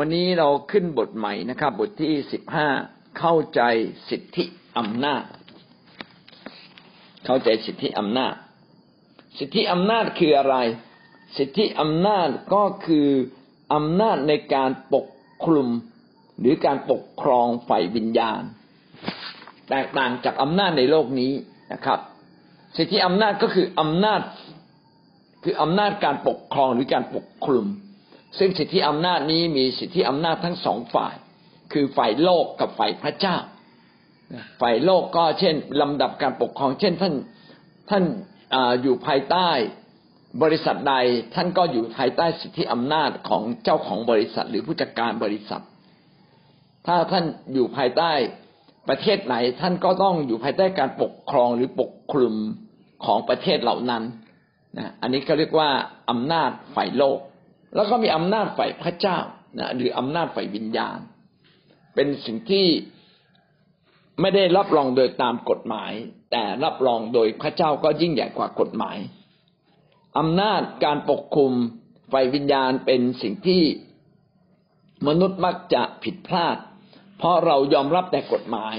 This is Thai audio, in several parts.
วันนี้เราขึ้นบทใหม่นะครับ บทที่สิบห้าเข้าใจสิทธิอำนาจ เข้าใจสิทธิอำนาจ สิทธิอำนาจคืออะไร สิทธิอำนาจก็คืออำนาจในการปกคลุม หรือการปกครองฝ่ายวิญญาณ แตกต่างจากอำนาจในโลกนี้นะครับ สิทธิอำนาจก็คืออำนาจ คืออำนาจการปกครองหรือการปกคลุม ซึ่งสิทธิอำนาจนี้มีสิทธิอำนาจทั้งสองฝ่าย คือฝ่ายโลกกับฝ่ายพระเจ้า ฝ่ายโลกก็เช่น ลำดับการปกครอง เช่นท่านท่านออยู่ภายใต้บริษัทใดท่านก็อยู่ภายใต้สิทธิอำนาจของเจ้าของบริษัทหรือผู้จัดการบริษัท ถ้าท่านอยู่ภายใต้ประเทศไหน ท่านก็ต้องอยู่ภายใต้การปกครองหรือปกคลุมของประเทศเหล่านั้นนะอันนี้ก็เรียกว่าอำนาจฝ่ายโลก แล้วก็มีอำนาจฝ่ายพระเจ้านะหรืออำนาจฝ่ายวิญญาณ เป็นสิ่งที่ไม่ได้รับรองโดยตามกฎหมาย แต่รับรองโดยพระเจ้าก็ยิ่งใหญ่กว่ากฎหมายอำนาจการปกคุมฝ่ายวิญญาณเป็นสิ่งที่มนุษย์มักจะผิดพลาด เพราะเรายอมรับแต่กฎหมาย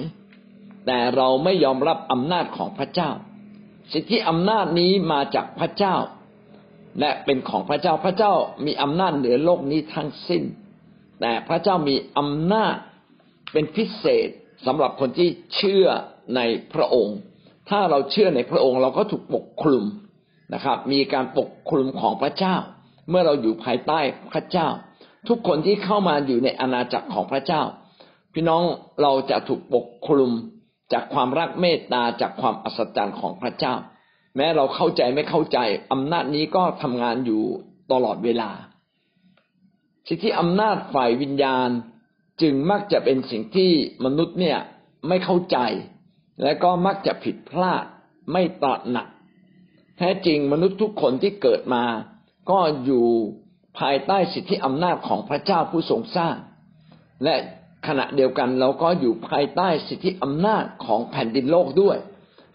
แต่เราไม่ยอมรับอำนาจของพระเจ้า สิทธิอำนาจนี้มาจากพระเจ้า และเป็นของพระเจ้าพระเจ้ามีอำนาจเหนือโลกนี้ทั้งสิ้น แต่พระเจ้ามีอำนาจเป็นพิเศษสำหรับคนที่เชื่อในพระองค์ ถ้าเราเชื่อในพระองค์เราก็ถูกปกคลุมนะครับ มีการปกคลุมของพระเจ้า เมื่อเราอยู่ภายใต้พระเจ้า ทุกคนที่เข้ามาอยู่ในอาณาจักรของพระเจ้า พี่น้องเราจะถูกปกคลุมจากความรักเมตตาจากความอัศจรรย์ของพระเจ้า แม้เราเข้าใจไม่เข้าใจอำนาจนี้ก็ทำงานอยู่ตลอดเวลา สิทธิอำนาจฝ่ายวิญญาณจึงมักจะเป็นสิ่งที่มนุษย์เนี่ยไม่เข้าใจ และก็มักจะผิดพลาดไม่ตระหนัก แท้จริงมนุษย์ทุกคนที่เกิดมา ก็อยู่ภายใต้สิทธิอำนาจของพระเจ้าผู้ทรงสร้าง และขณะเดียวกันเราก็อยู่ภายใต้สิทธิอำนาจของแผ่นดินโลกด้วย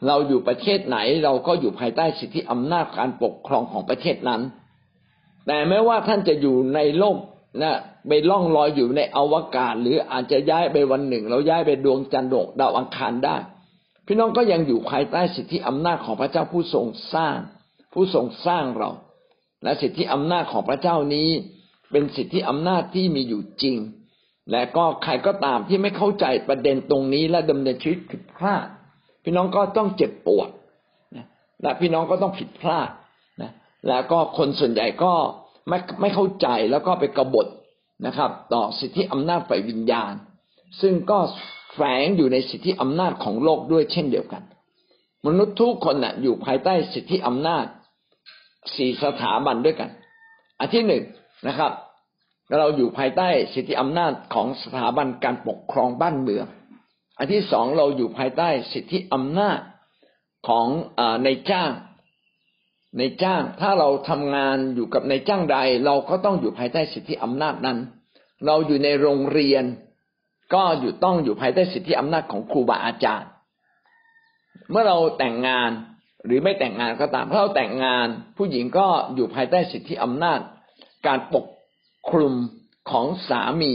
เราอยู่ประเทศไหน เราก็อยู่ภายใต้สิทธิอำนาจการปกครองของประเทศนั้น แต่แม้ว่าท่านจะอยู่ในโลกนะไปล่องลอยอยู่ในอวกาศ หรืออาจจะย้ายไปวันหนึ่ง เราย้ายไปดวงจันทร์ดวงดาวอังคารได้ พี่น้องก็ยังอยู่ภายใต้สิทธิอำนาจของพระเจ้าผู้ทรงสร้าง ผู้ทรงสร้างเรา และสิทธิอำนาจของพระเจ้านี้ เป็นสิทธิอำนาจที่มีอยู่จริง และก็ใครก็ตามที่ไม่เข้าใจประเด็นตรงนี้และดำเนินชีวิตผิดพลาด พี่น้องก็ต้องเจ็บปวดนะและพี่น้องก็ต้องผิดพลาดนะแล้วก็คนส่วนใหญ่ก็ไม่ไม่เข้าใจแล้วก็ไปกบฏนะครับ ต่อสิทธิอำนาจฝ่ายวิญญาณ ซึ่งก็แฝงอยู่ในสิทธิอำนาจของโลกด้วยเช่นเดียวกัน มนุษย์ทุกคนนะ่ะอยู่ภายใต้สิทธิอำนาจสี่สถาบันด้วยกัน อันที่หนึ่งนะครับ เราอยู่ภายใต้สิทธิอำนาจของสถาบันการปกครองบ้านเมือง อันที่สองเราอยู่ภายใต้สิทธิอำนาจของในจ้าง ในจ้าง ถ้าเราทำงานอยู่กับในจ้างใด เราก็ต้องอยู่ภายใต้สิทธิอำนาจนั้น เราอยู่ในโรงเรียน ก็อยู่ต้องอยู่ภายใต้สิทธิอำนาจของครูบาอาจารย์ เมื่อเราแต่งงานหรือไม่แต่งงานก็ตามถ้าเราแต่งงาน ผู้หญิงก็อยู่ภายใต้สิทธิอำนาจ การปกคลุมของสามี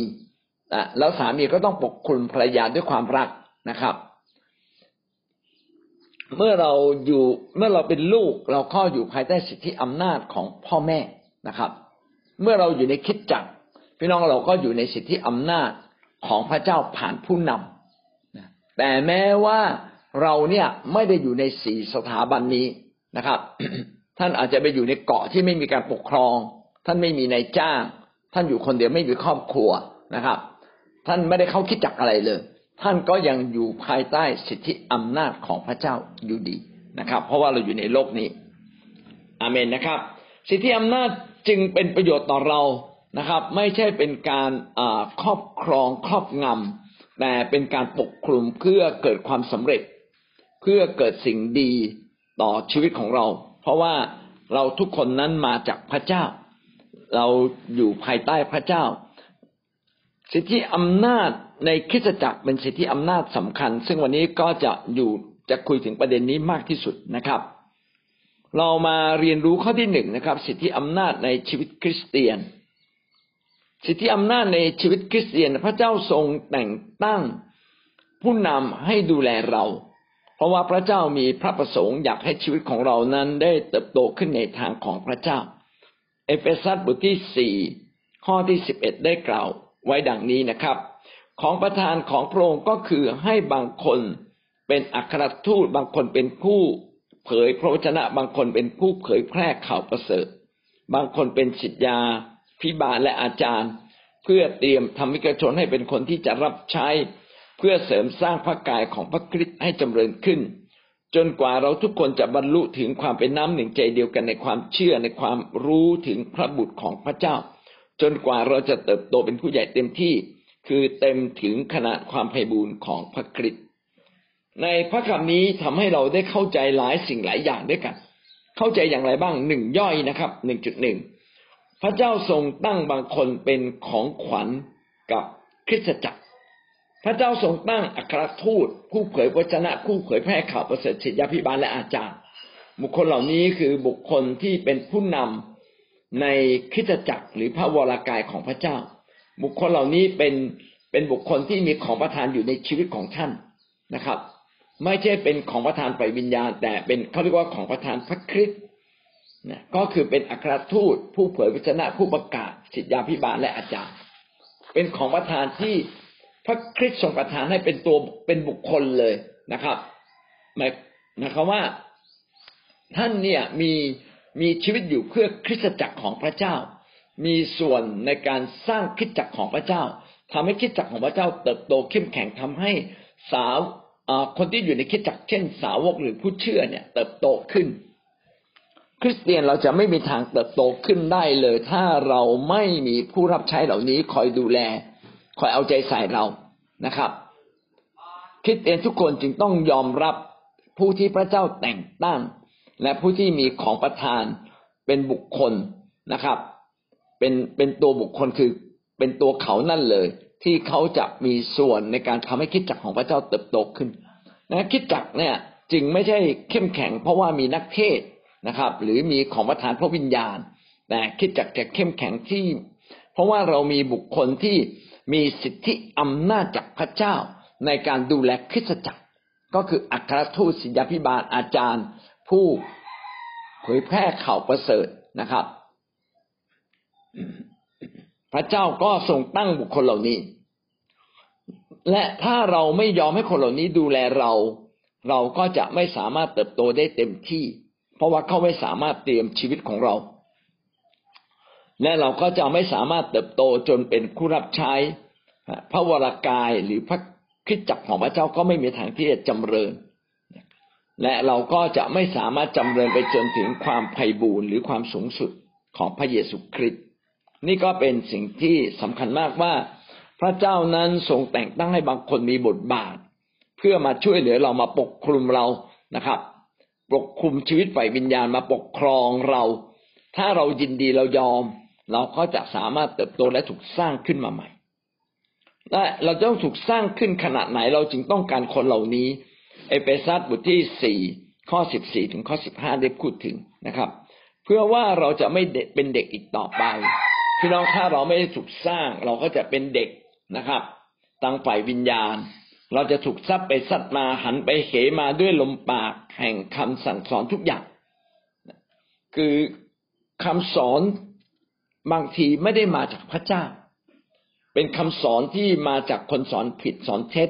แล้วสามีก็ต้องปกคลุมภรรยาด้วยความรัก นะครับ เมื่อเราอยู่เมื่อเราเป็นลูกเราก็อยู่ภายใต้สิทธิอำนาจของพ่อแม่นะครับ เมื่อเราอยู่ในคิดจักรพี่น้องเราก็อยู่ในสิทธิอำนาจของพระเจ้าผ่านผู้นำแต่แม้ว่าเราเนี่ยไม่ได้อยู่ในสีสถาบันนี้นะครับ ท่านอาจจะไปอยู่ในเกาะที่ไม่มีการปกครอง ท่านไม่มีนายจ้าง ท่านอยู่คนเดียวไม่มีครอบครัวนะครับ ท่านไม่ได้เข้าคิดจักอะไรเลย ท่านก็ยังอยู่ภายใต้สิทธิอำนาจของพระเจ้าอยู่ดีนะครับ เพราะว่าเราอยู่ในโลกนี้อาเมนนะครับ สิทธิอำนาจจึงเป็นประโยชน์ต่อเรานะครับ ไม่ใช่เป็นการครอบครองครอบงำแต่เป็นการปกคลุมเพื่อเกิดความสำเร็จ เพื่อเกิดสิ่งดีต่อชีวิตของเรา เพราะว่าเราทุกคนนั้นมาจากพระเจ้า เราอยู่ภายใต้พระเจ้า สิทธิอำนาจ ในคริสตจักรเป็นสิทธิอำนาจสำคัญ ซึ่งวันนี้ก็จะอยู่จะคุยถึงประเด็นนี้มากที่สุดนะครับ เรามาเรียนรู้ข้อที่หนึ่งนะครับ สิทธิอำนาจในชีวิตคริสเตียน สิทธิอำนาจในชีวิตคริสเตียน พระเจ้าทรงแต่งตั้งผู้นำให้ดูแลเรา เพราะว่าพระเจ้ามีพระประสงค์อยากให้ชีวิตของเรานั้นได้เติบโตขึ้นในทางของพระเจ้า เอเฟซัสบทที่สี่ข้อที่สิบเอ็ดได้กล่าวไว้ดังนี้นะครับ ของประธานของพระองค์ก็คือให้บางคนเป็นอัครทูตบางคนเป็นผู้เผยพระวจนะ บางคนเป็นผู้เผยแพร่ข่าวประเสริฐ บางคนเป็นศิษยาพิบาลและอาจารย์ เพื่อเตรียมทำมิกชนให้เป็นคนที่จะรับใช้ เพื่อเสริมสร้างพระกายของพระคริสต์ให้จำเริญขึ้น จนกว่าเราทุกคนจะบรรลุถึงความเป็นน้ำหนึ่งใจเดียวกันในความเชื่อในความรู้ถึงพระบุตรของพระเจ้า จนกว่าเราจะเติบโตเป็นผู้ใหญ่เต็มที่ คือเต็มถึงขนาดความไพบูรณ์ของพระคริสต์ในพระคำนี้ทำให้เราได้เข้าใจหลายสิ่งหลายอย่างด้วยกัน เข้าใจอย่างไรบ้างหนึ่งย่อยนะครับหนึ่งจุดหนึ่งพระเจ้าทรงตั้งบางคนเป็นของขวัญกับคริสตจักร พระเจ้าทรงตั้งอัครทูต ผู้เผยพระชนะผู้เผยแพร่ข่าวประเสริฐศิษยาพิบาลและอาจารย์ บุคคลเหล่านี้คือบุคคลที่เป็นผู้นำในคริสตจักรหรือพระวรากายของพระเจ้า บุคคลเหล่านี้เป็นเป็นบุคคลที่มีของประทานอยู่ในชีวิตของท่านนะครับ ไม่ใช่เป็นของประทานไปวิญญาณ แต่เป็นเขาเรียกว่าของประทานพระคริสต์นะก็คือเป็นอัครทูต ผู้เผยพระชนะผู้ประกาศสิทธยาพิบาลและอาจารย์ เป็นของประทานที่พระคริสต์ทรงประทานให้เป็นตัวเป็นบุคคลเลยนะครับหมายนะครับว่าท่านเนี่ยมีมีชีวิตอยู่เพื่อคริสตจักรของพระเจ้า มีส่วนในการสร้างคริสตจักรของพระเจ้าทำให้คริสตจักรของพระเจ้า เติบโตเข้มแข็งทำให้สาวคนที่อยู่ในคริสตจักรเช่น สาวกหรือผู้เชื่อเนี่ย เติบโตขึ้น คริสเตียนเราจะไม่มีทางเติบโตขึ้นได้เลย ถ้าเราไม่มีผู้รับใช้เหล่านี้คอยดูแล คอยเอาใจใส่เรานะครับคริสเตียนทุกคนจึงต้องยอมรับผู้ที่พระเจ้าแต่งตั้ง และผู้ที่มีของประทานเป็นบุคคลนะครับ เป็นเป็นตัวบุคคลคือเป็นตัวเขานั่นเลย ที่เขาจะมีส่วนในการทำให้คิดจักของพระเจ้าเติบโตขึ้นนะคิดจักเนี่ยจึงไม่ใช่เข้มแข็ง เพราะว่ามีนักเทศนะครับ หรือมีของประทานพระวิญญาณแต่คิดจักจะเข้มแข็งที่ เพราะว่าเรามีบุคคลที่มีสิทธิอำนาจจากพระเจ้า ในการดูแลคริสจักร ก็คืออัครทูตศิญาพิบาลอาจารย์ ผู้เผยแพร่ข่าวประเสริฐนะครับ พระเจ้าก็ทรงตั้งบุคคลเหล่านี้ และถ้าเราไม่ยอมให้คนเหล่านี้ดูแลเรา เราก็จะไม่สามารถเติบโตได้เต็มที่ เพราะว่าเขาไม่สามารถเตรียมชีวิตของเรา และเราก็จะไม่สามารถเติบโตจนเป็นผู้รับใช้พระวรากายหรือพระคิดจักของพระเจ้าก็ไม่มีทางที่จะจำเริญ และเราก็จะไม่สามารถจำเริญไปจนถึงความไพ่บูรณ์หรือความสูงสุดของพระเยซูคริสต์ นี่ก็เป็นสิ่งที่สำคัญมากว่า พระเจ้านั้นทรงแต่งตั้งให้บางคนมีบทบาท เพื่อมาช่วยเหลือเรามาปกคลุมเรานะครับ ปกคุมชีวิตฝ่ายวิญญาณมาปกครองเรา ถ้าเรายินดีเรายอม เราก็จะสามารถเติบโตและถูกสร้างขึ้นมาใหม่และเราจะต้องถูกสร้างขึ้นขนาดไหนเราจึงต้องการคนเหล่านี้ เอเฟซัสบทที่สี่ข้อสิบสี่ถึงข้อสิบห้าได้พูดถึงนะครับ เพื่อว่าเราจะไม่เป็นเด็กอีกต่อไป พี่น้องถ้าเราไม่ได้ถูกสร้าง เราก็จะเป็นเด็กนะครับตั้งฝ่ายวิญญาณ เราจะถูกซับไปซัดมาหันไปเหมาด้วยลมปากแห่งคำสั่งสอนทุกอย่าง คือคำสอนบางทีไม่ได้มาจากพระเจ้า เป็นคำสอนที่มาจากคนสอนผิดสอนเท็จ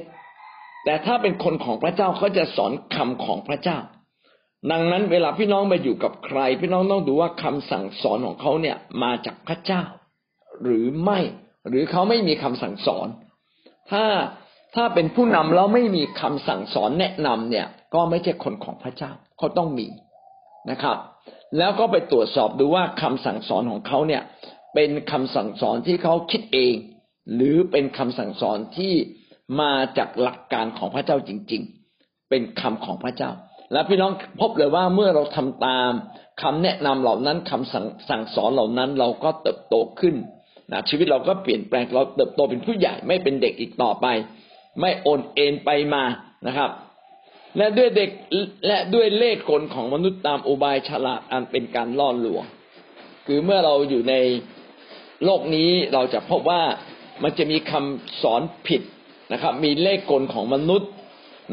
แต่ถ้าเป็นคนของพระเจ้าเขาจะสอนคำของพระเจ้า ดังนั้นเวลาพี่น้องมาอยู่กับใคร พี่น้องต้องดูว่าคำสั่งสอนของเขาเนี่ยมาจากพระเจ้า หรือไม่หรือเขาไม่มีคำสั่งสอน ถ้าถ้าเป็นผู้นำแล้วไม่มีคำสั่งสอนแนะนำเนี่ย ก็ไม่ใช่คนของพระเจ้าเขาต้องมีนะครับ แล้วก็ไปตรวจสอบดูว่าคำสั่งสอนของเขาเนี่ย เป็นคำสั่งสอนที่เขาคิดเอง หรือเป็นคำสั่งสอนที่มาจากหลักการของพระเจ้าจริง ๆ เป็นคำของพระเจ้า และพี่น้องพบเลยว่าเมื่อเราทำตามคำแนะนำเหล่านั้นคำสั่งสั่งสอนเหล่านั้นเราก็เติบโตขึ้นนะชีวิตเราก็เปลี่ยนแปลงเราเติบโตเป็นผู้ใหญ่ไม่เป็นเด็กอีกต่อไป ไม่โอนเอ็นไปมานะครับ และด้วยเด็กและด้วยเล่ห์กลของมนุษย์ตามอุบายฉลาดอันเป็นการล่อลวง คือเมื่อเราอยู่ในโลกนี้เราจะพบว่ามันจะมีคำสอนผิดนะครับ มีเลขกลของมนุษย์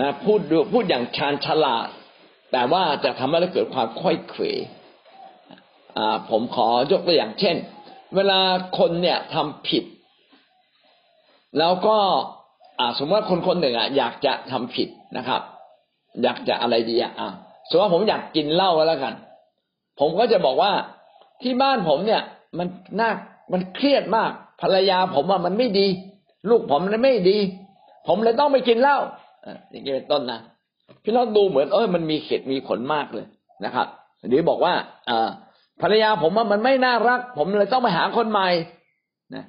นะพูดดูพูดอย่างชาญฉลาด แต่ว่าจะทำให้เราเกิดความค่อยเขวผมขอยกตัวอย่างเช่น เวลาคนเนี่ยทำผิด แล้วก็สมมติว่าคนคนหนึ่งอะอยากจะทำผิดนะครับ อยากจะอะไรดีอะสมมติว่าผมอยากกินเหล้าแล้วกัน ผมก็จะบอกว่าที่บ้านผมเนี่ย มันน่ามันเครียดมาก ภรรยาผมว่ามันไม่ดี ลูกผมมันไม่ดี ผมเลยต้องไปกินเหล้าอย่างนี้เป็นต้นนะ พี่น้องดูเหมือนเอ้ยมันมีเหตุมีผลมากเลยนะครับหรือบอกว่าอภรรยาผมว่ามันไม่น่ารัก ผมเลยต้องไปหาคนใหม่นะ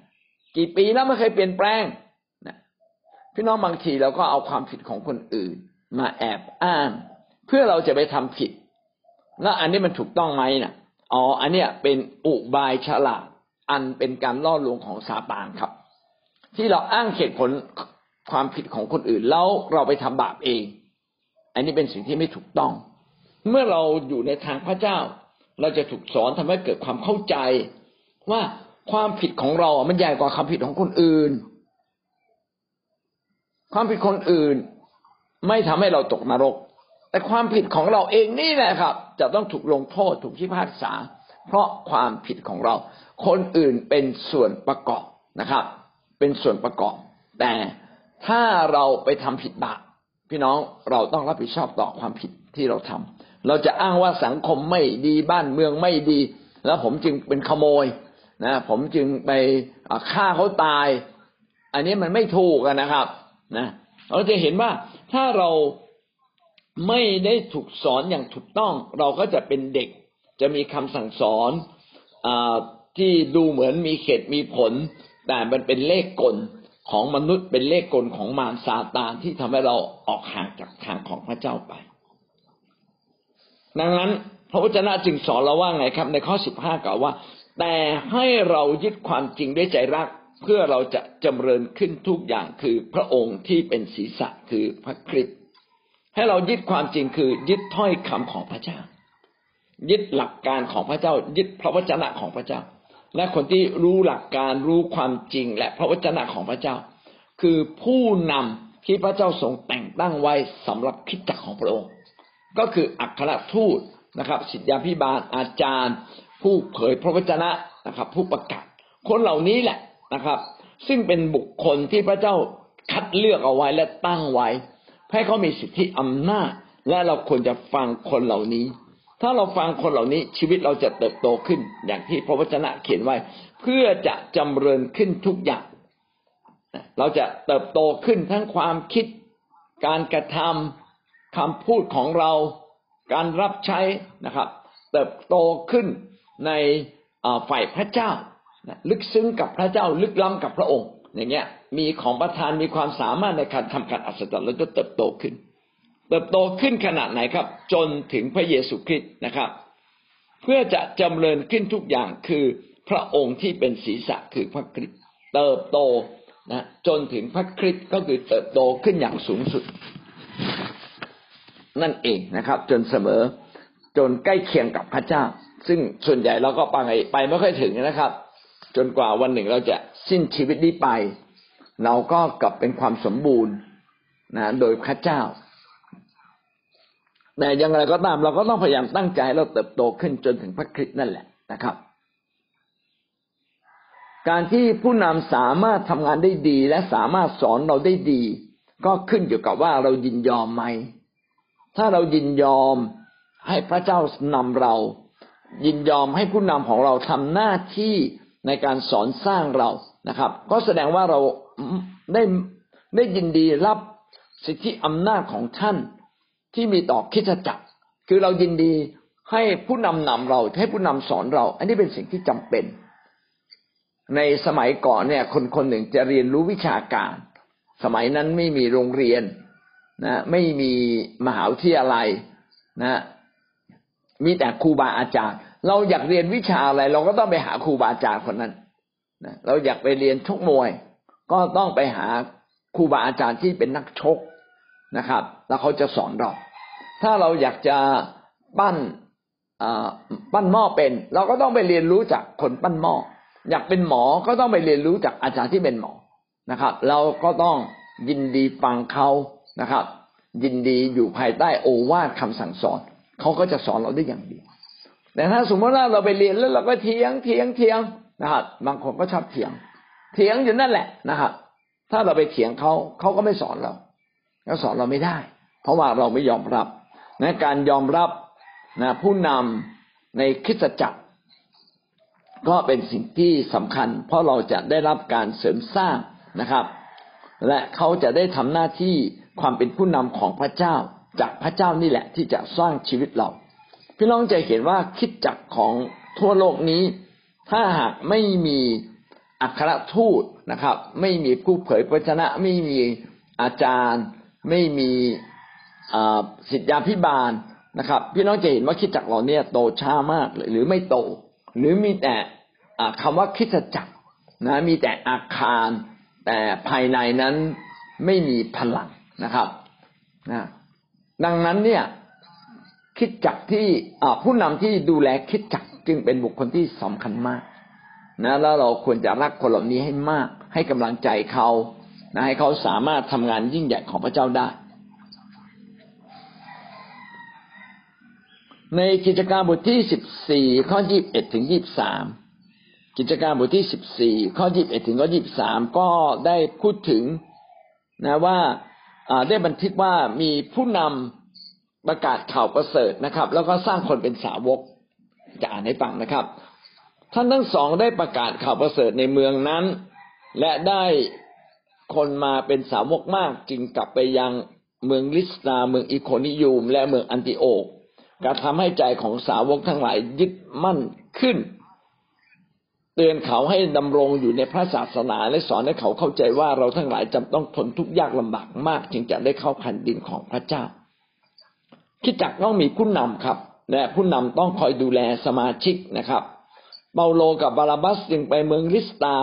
กี่ปีแล้วไม่เคยเปลี่ยนแปลงนะพี่น้องบางทีเราก็เอาความผิดของคนอื่น มาแอบอ้างเพื่อเราจะไปทำผิด แล้วอันนี้มันถูกต้องไหมนะอ๋ออันเนี้ยเป็นอุบายฉลาดอันเป็นการล่อลวงของซาตานครับ ที่เราอ้างเหตุผลความผิดของคนอื่นแล้วเราไปทำบาปเอง อันนี้เป็นสิ่งที่ไม่ถูกต้อง เมื่อเราอยู่ในทางพระเจ้า เราจะถูกสอนทำให้เกิดความเข้าใจว่าความผิดของเราอะมันใหญ่กว่าความผิดของคนอื่น ความผิดคนอื่น ไม่ทำให้เราตกนรก แต่ความผิดของเราเองนี่แหละครับ จะต้องถูกลงโทษถูกพิพากษา เพราะความผิดของเรา คนอื่นเป็นส่วนประกอบนะครับ เป็นส่วนประกอบ แต่ถ้าเราไปทำผิดบาป พี่น้องเราต้องรับผิดชอบต่อความผิดที่เราทำเราจะอ้างว่าสังคมไม่ดีบ้านเมืองไม่ดี แล้วผมจึงเป็นขโมยนะผมจึงไปฆ่าเขาตาย อันนี้มันไม่ถูกนะครับนะเราจะเห็นว่าถ้าเราไม่ได้ถูกสอนอย่างถูกต้อง เราก็จะเป็นเด็กจะมีคำสั่งสอนอที่ดูเหมือนมีเหตุมีผล แต่มันเป็นเลขกล ของมนุษย์เป็นเลขกลของมารซาตานที่ทำให้เราออกห่างจากทางของพระเจ้าไป ดังนั้นพระวจนะจึงสอนเราว่าไงครับ ในข้อสิบห้ากล่าวว่า แต่ให้เรายึดความจริงด้วยใจรัก เพื่อเราจะจำเริญขึ้นทุกอย่างคือพระองค์ที่เป็นศีรษะคือพระคริสต์ให้เรายึดความจริงคือยึดถ้อยคำของพระเจ้า ยึดหลักการของพระเจ้า ยึดพระวจนะของพระเจ้า และคนที่รู้หลักการรู้ความจริง และพระวจนะของพระเจ้า คือผู้นำที่พระเจ้าทรงแต่งตั้งไว้สำหรับคิดจักของพระองค์ ก็คืออัครทูตนะครับสิทธยาพิบาลอาจารย์ ผู้เผยพระวจนะนะครับ ผู้ประกาศคนเหล่านี้แหละนะครับ ซึ่งเป็นบุคคลที่พระเจ้าคัดเลือกเอาไว้และตั้งไว้ให้เขามีสิทธิอำนาจ และเราควรจะฟังคนเหล่านี้ ถ้าเราฟังคนเหล่านี้ชีวิตเราจะเติบโตขึ้น อย่างที่พระวจนะเขียนไว้ เพื่อจะจำเริญขึ้นทุกอย่าง เราจะเติบโตขึ้นทั้งความคิด การกระทำคำพูดของเรา การรับใช้นะครับ เติบโตขึ้นในฝ่ายพระเจ้า ลึกซึ้งกับพระเจ้าลึกล้ำกับพระองค์ อย่างเงี้ยมีของประทานมีความสามารถในการทำการอัศจรรย์แล้วก็เติบโตขึ้น เติบโตขึ้นขนาดไหนครับ จนถึงพระเยซูคริสต์นะครับ เพื่อจะจำเริญขึ้นทุกอย่างคือพระองค์ที่เป็นศีรษะคือพระคริสต์เติบโตนะจนถึงพระคริสต์ก็คือเติบโตขึ้นอย่างสูงสุด นั่นเองนะครับ จนเสมอจนใกล้เคียงกับพระเจ้า ซึ่งส่วนใหญ่เราก็ไปไปไม่ค่อยถึงนะครับ จนกว่าวันหนึ่งเราจะสิ้นชีวิตนี้ไป เราก็กลับเป็นความสมบูรณ์นะโดยพระเจ้า แต่อย่างไรก็ตามเราก็ต้องพยายามตั้งใจเราเติบโตขึ้นจนถึงพระคริสต์นั่นแหละนะครับ การที่ผู้นำสามารถทำงานได้ดี และสามารถสอนเราได้ดี ก็ขึ้นอยู่กับว่าเรายินยอมไหม ถ้าเรายินยอมให้พระเจ้านำเรา ยินยอมให้ผู้นำของเราทำหน้าที่ในการสอนสร้างเรานะครับ ก็แสดงว่าเราได้ได้ยินดีรับสิทธิอำนาจของท่าน ที่มีต่อคิดจักร คือเรายินดีให้ผู้นำนำเราให้ผู้นำสอนเรา อันนี้เป็นสิ่งที่จำเป็น ในสมัยก่อนเนี่ย คนคนหนึ่งจะเรียนรู้วิชาการ สมัยนั้นไม่มีโรงเรียนนะไม่มีมหาวิทยาลัยนะมีแต่ครูบาอาจารย์ เราอยากเรียนวิชาอะไร เราก็ต้องไปหาครูบาอาจารย์คนนั้นนะเราอยากไปเรียนชกมวย ก็ต้องไปหาครูบาอาจารย์ที่เป็นนักชกนะครับ แล้วเขาจะสอนเรา ถ้าเราอยากจะปั้นปั้นหม้อเป็น เราก็ต้องไปเรียนรู้จากคนปั้นหม้ออยากเป็นหมอก็ต้องไปเรียนรู้จากอาจารย์ที่เป็นหมอนะครับ เราก็ต้องยินดีฟังเขานะครับ ยินดีอยู่ภายใต้โอวาทคำสั่งสอนเขาก็จะสอนเราได้อย่างดีแต่ถ้าสมมติว่าเราไปเรียนแล้วเราก็เถียงเถียงเถียงนะครับบางคนก็ชอบเถียง เถียงอยู่นั่นแหละนะครับ ถ้าเราไปเถียงเขาเขาก็ไม่สอนเราเขาสอนเราไม่ได้ เพราะว่าเราไม่ยอมรับ นะการยอมรับนะผู้นำในคิสจักร ก็เป็นสิ่งที่สำคัญ เพราะเราจะได้รับการเสริมสร้างนะครับ และเขาจะได้ทำหน้าที่ความเป็นผู้นำของพระเจ้า จากพระเจ้านี่แหละที่จะสร้างชีวิตเรา พี่น้องจะเห็นว่าคิดจักรของทั่วโลกนี้ ถ้าหากไม่มีอัครทูตนะครับ ไม่มีผู้เผยพระชนะ ไม่มีอาจารย์ ไม่มี สิทธยาพิบาลนะครับ พี่น้องจะเห็นว่าคิดจักรเราเนี่ยโตช้ามากหรือไม่โต หรือมีแต่คำว่าคิดจักรนะมีแต่อาคาร แต่ภายในนั้นไม่มีพลังนะครับนะดังนั้นเนี่ยคิดจักที่ผู้นำที่ดูแลคิดจักจึงเป็นบุคคลที่สำคัญมากนะแล้วเราควรจะรักคนเหล่านี้ให้มาก ให้กำลังใจเขานะให้เขาสามารถทำงานยิ่งใหญ่ของพระเจ้าได้ ในกิจการบทที่สิบสี่ข้อยี่บเอ็ดถึงยี่บสามกิจการบทที่สิบสี่ข้อยี่บเอ็ดถึงข้อยี่บสามก็ได้พูดถึงนะว่าได้บันทึกว่ามีผู้นำประกาศข่าวประเสริฐนะครับ แล้วก็สร้างคนเป็นสาวกจะอ่านให้ฟังนะครับ ท่านทั้งสองได้ประกาศข่าวประเสริฐในเมืองนั้น และได้คนมาเป็นสาวกมาก จึงกลับไปยังเมืองลิสตาเมืองอิโคนิยูม และเมืองอันติโอก กระทำให้ใจของสาวกทั้งหลายยึดมั่นขึ้น เตือนเขาให้ดำรงอยู่ในพระศาสนาและสอนให้เขาเข้าใจว่าเราทั้งหลายจำต้องทนทุกข์ยากลำบากมาก จึงจะได้เข้าแผ่นดินของพระเจ้าคิดจักต้องมีผู้นำครับ และผู้นำต้องคอยดูแลสมาชิกนะครับ เปาโลกับบาลาบัสจึงไปเมืองลิสตา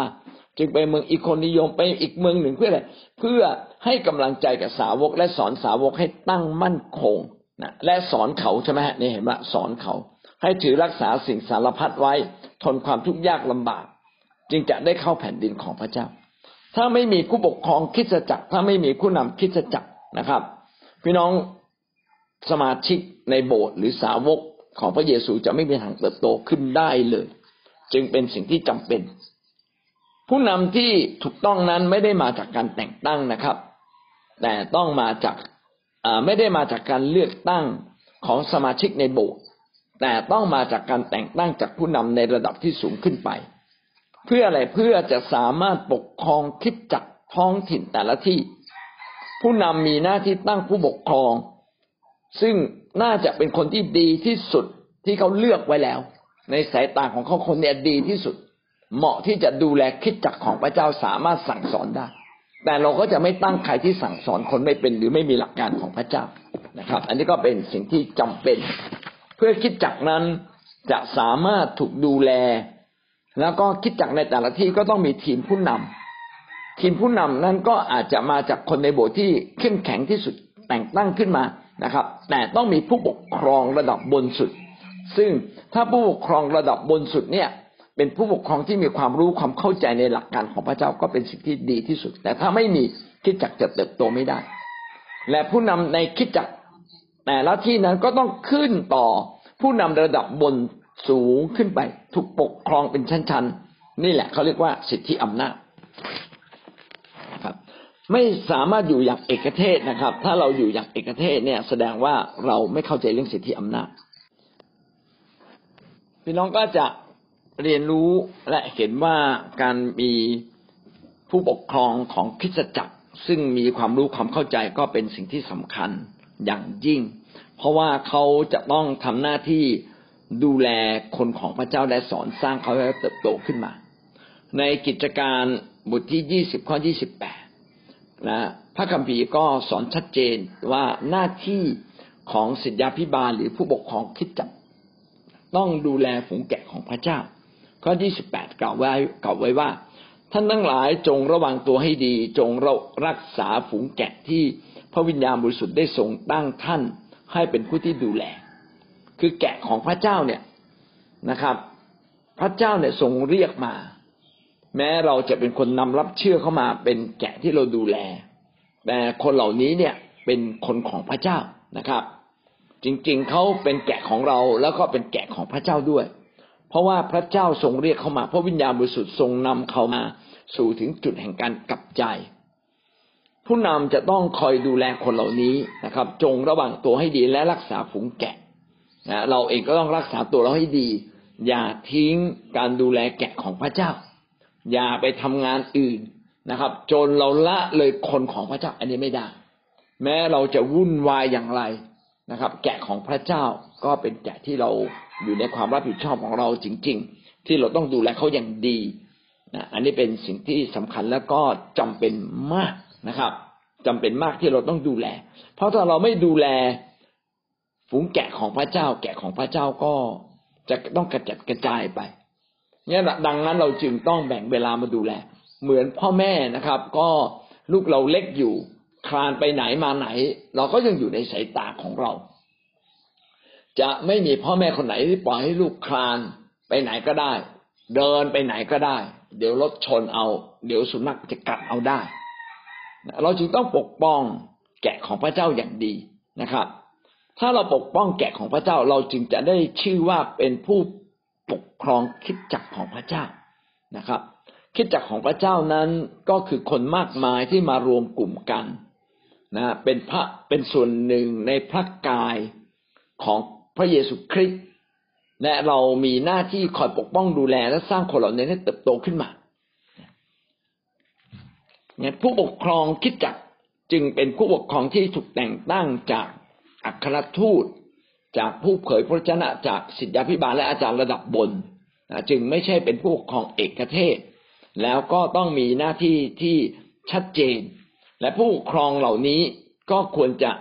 จึงไปเมืองอิโคนิยมไปอีกเมืองหนึ่งเพื่ออะไรเพื่อให้กำลังใจกับสาวกและสอนสาวกให้ตั้งมั่นคง นะและสอนเขาใช่ไหมฮะนี่เห็นไหมสอนเขา ให้ถือรักษาสิ่งสารพัดไว้ ทนความทุกข์ยากลำบาก จึงจะได้เข้าแผ่นดินของพระเจ้า ถ้าไม่มีผู้ปกครองคิดจักร ถ้าไม่มีผู้นำคิดจักรนะครับ พี่น้องสมาชิกในโบสถ์หรือสาวกของพระเยซูจะไม่มีทางเติบโตขึ้นได้เลย จึงเป็นสิ่งที่จำเป็น ผู้นำที่ถูกต้องนั้นไม่ได้มาจากการแต่งตั้งนะครับ แต่ต้องมาจาก ไม่ได้มาจากการเลือกตั้งของสมาชิกในโบสถ์แต่ต้องมาจากการแต่งตั้งจากผู้นำในระดับที่สูงขึ้นไป เพื่ออะไรเพื่อจะสามารถปกครองคิดจักท้องถิ่นแต่ละที่ ผู้นำมีหน้าที่ตั้งผู้ปกครอง ซึ่งน่าจะเป็นคนที่ดีที่สุดที่เขาเลือกไว้แล้ว ในสายตาของเขาคนนี้ดีที่สุด เหมาะที่จะดูแลคิดจักของพระเจ้าสามารถสั่งสอนได้ แต่เราก็จะไม่ตั้งใครที่สั่งสอนคนไม่เป็นหรือไม่มีหลักการของพระเจ้านะครับ อันนี้ก็เป็นสิ่งที่จำเป็น เพื่อคิดจักนั้นจะสามารถถูกดูแล แล้วก็คิดจักในแต่ละที่ก็ต้องมีทีมผู้นำทีมผู้นำนั้นก็อาจจะมาจากคนในโบสถ์ที่เข้มแข็งที่สุดแต่งตั้งขึ้นมานะครับ แต่ต้องมีผู้ปกครองระดับบนสุด ซึ่งถ้าผู้ปกครองระดับบนสุดเนี่ย เป็นผู้ปกครองที่มีความรู้ความเข้าใจในหลักการของพระเจ้าก็เป็นสิ่งที่ดีที่สุด แต่ถ้าไม่มีคิดจักจะเติบโตไม่ได้ และผู้นำในคิดจักแต่ละที่นั้นก็ต้องขึ้นต่อผู้นำระดับบนสูงขึ้นไปถูกปกครองเป็นชั้นๆ นี่แหละเขาเรียกว่าสิทธิอำนาจครับ ไม่สามารถอยู่อย่างเอกเทศนะครับ ถ้าเราอยู่อย่างเอกเทศเนี่ย แสดงว่าเราไม่เข้าใจเรื่องสิทธิอำนาจพี่น้องก็จะ เรียนรู้และเห็นว่าการมีผู้ปกครองของคริสตจักร ซึ่งมีความรู้ความเข้าใจก็เป็นสิ่งที่สำคัญอย่างยิ่ง เพราะว่าเขาจะต้องทำหน้าที่ดูแลคนของพระเจ้าและสอนสร้างเขาให้เติบโตขึ้นมา ในกิจการบทที่ยี่สิบข้อยี่สิบแปดนะพระคัมภีร์ก็สอนชัดเจนว่าหน้าที่ของศิษยาพิบาลหรือผู้ปกครองคิดจักต้องดูแลฝูงแกะของพระเจ้า ข้อยี่สิบแปดกล่าวไว้กล่าวไว้ว่า ท่านทั้งหลายจงระวังตัวให้ดี จงรักษาฝูงแกะที่พระวิญญาณบริสุทธิ์ได้ทรงตั้งท่านให้เป็นผู้ที่ดูแล คือแกะของพระเจ้าเนี่ยนะครับ พระเจ้าเนี่ยทรงเรียกมา แม้เราจะเป็นคนนำรับเชื่อเข้ามาเป็นแกะที่เราดูแล แต่คนเหล่านี้เนี่ยเป็นคนของพระเจ้านะครับ จริงๆเขาเป็นแกะของเราแล้วก็เป็นแกะของพระเจ้าด้วย เพราะว่าพระเจ้าทรงเรียกเขามาพระวิญญาณบริสุทธิ์ทรงนำเขามาสู่ถึงจุดแห่งการกลับใจ ผู้นำจะต้องคอยดูแลคนเหล่านี้นะครับ จงระวังตัวให้ดีและรักษาฝูงแกะนะเราเองก็ต้องรักษาตัวเราให้ดี อย่าทิ้งการดูแลแกะของพระเจ้า อย่าไปทำงานอื่นนะครับ จนเราละเลยคนของพระเจ้าอันนี้ไม่ได้ แม้เราจะวุ่นวายอย่างไร นะครับ แกะของพระเจ้าก็เป็นแกะที่เราอยู่ในความรับผิดชอบของเราจริง ๆ ที่เราต้องดูแลเขาอย่างดีนะอันนี้เป็นสิ่งที่สำคัญแล้วก็จำเป็นมากนะครับจำเป็นมากที่เราต้องดูแล เพราะถ้าเราไม่ดูแลฝูงแกะของพระเจ้า แกะของพระเจ้าก็จะต้องกระจัดกระจายไปเนี่ยดังนั้นเราจึงต้องแบ่งเวลามาดูแล เหมือนพ่อแม่นะครับ ก็ลูกเราเล็กอยู่ คลานไปไหนมาไหน เราก็ยังอยู่ในสายตาของเรา จะไม่มีพ่อแม่คนไหนที่ปล่อยให้ลูกคลานไปไหนก็ได้ เดินไปไหนก็ได้ เดี๋ยวรถชนเอา เดี๋ยวสุนัขจะกัดเอาได้ เราจึงต้องปกป้องแกะของพระเจ้าอย่างดีนะครับ ถ้าเราปกป้องแกะของพระเจ้าเราจึงจะได้ชื่อว่าเป็นผู้ปกครองคิดจักของพระเจ้านะครับคิดจักของพระเจ้านั้นก็คือคนมากมายที่มารวมกลุ่มกัน นะเป็นพระเป็นส่วนหนึ่งในพระกายของพระเยซูคริสต์และเรามีหน้าที่คอยปกป้องดูแลและสร้างคนเหล่านี้ให้เติบโตขึ้นมาเนี่ยผู้ปกครองคิดจักจึงเป็นผู้ปกครองที่ถูกแต่งตั้งจากอัครทูต จากผู้เผยพระชนะจากสิทธาพิบาลและอาจารย์ระดับบนจึงไม่ใช่เป็นผู้ของเอกเทศ แล้วก็ต้องมีหน้าที่ที่ชัดเจน และผู้ครองเหล่านี้ก็ควรจะ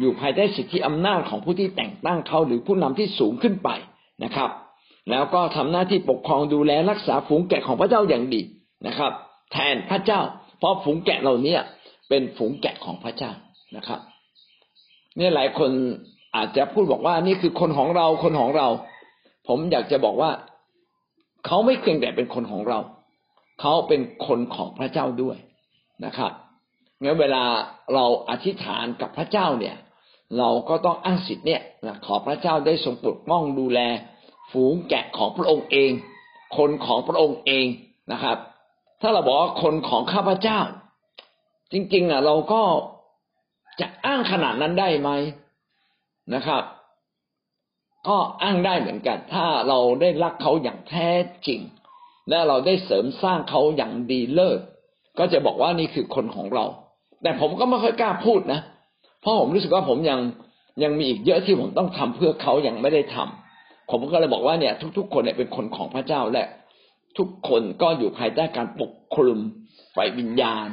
อยู่ภายใต้สิทธิอำนาจของผู้ที่แต่งตั้งเขาหรือผู้นำที่สูงขึ้นไปนะครับ แล้วก็ทำหน้าที่ปกครองดูแลรักษาฝูงแกะของพระเจ้าอย่างดีนะครับ แทนพระเจ้า เพราะฝูงแกะเหล่านี้เป็นฝูงแกะของพระเจ้านะครับนี่หลายคนอาจจะพูดบอกว่านี่คือคนของเราคนของเรา ผมอยากจะบอกว่าเขาไม่เพียงแต่เป็นคนของเรา เขาเป็นคนของพระเจ้าด้วยนะครับ งั้นเวลาเราอธิษฐานกับพระเจ้าเนี่ย เราก็ต้องอ้างสิทธิ์เนี่ยนะขอพระเจ้าได้ทรงปกป้องดูแล ฝูงแกะของพระองค์เอง คนของพระองค์เองนะครับ ถ้าเราบอกว่าคนของข้าพเจ้า จริงๆอะเราก็จะอ้างขนาดนั้นได้ไหมนะครับ ก็อ้างได้เหมือนกัน ถ้าเราได้รักเขาอย่างแท้จริง และเราได้เสริมสร้างเขาอย่างดีเลิศก็จะบอกว่านี่คือคนของเรา แต่ผมก็ไม่ค่อยกล้าพูดนะ เพราะผมรู้สึกว่าผมยังยังมีอีกเยอะที่ผมต้องทำเพื่อเขายังไม่ได้ทำผมก็เลยบอกว่าเนี่ย ทุก ๆ คนเนี่ยเป็นคนของพระเจ้าและ ทุกคนก็อยู่ภายใต้การปกคลุมไฟวิญญาณ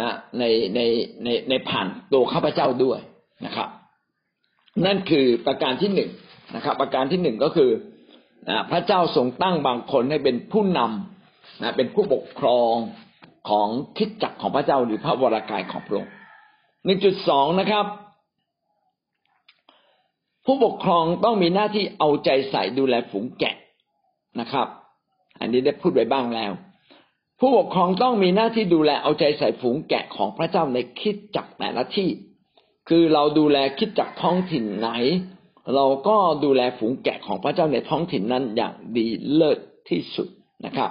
นะในในในในผ่านตัวข้าพเจ้าด้วยนะครับ นั่นคือประการที่หนึ่งนะครับ ประการที่หนึ่งก็คือพระเจ้าทรงตั้งบางคนให้เป็นผู้นำนะเป็นผู้ปกครอง ของคิดจักของพระเจ้าหรือพระวรากายของพระองค์หนึ่งจุดสองนะครับ ผู้ปกครองต้องมีหน้าที่เอาใจใส่ดูแลฝูงแกะนะครับ อันนี้ได้พูดไว้บ้างแล้ว ผู้ปกครองต้องมีหน้าที่ดูแลเอาใจใส่ฝูงแกะของพระเจ้าในคิดจักแต่ละที่ คือเราดูแลคิดจักท้องถิ่นไหน เราก็ดูแลฝูงแกะของพระเจ้าในท้องถิ่นนั้นอย่างดีเลิศที่สุดนะครับ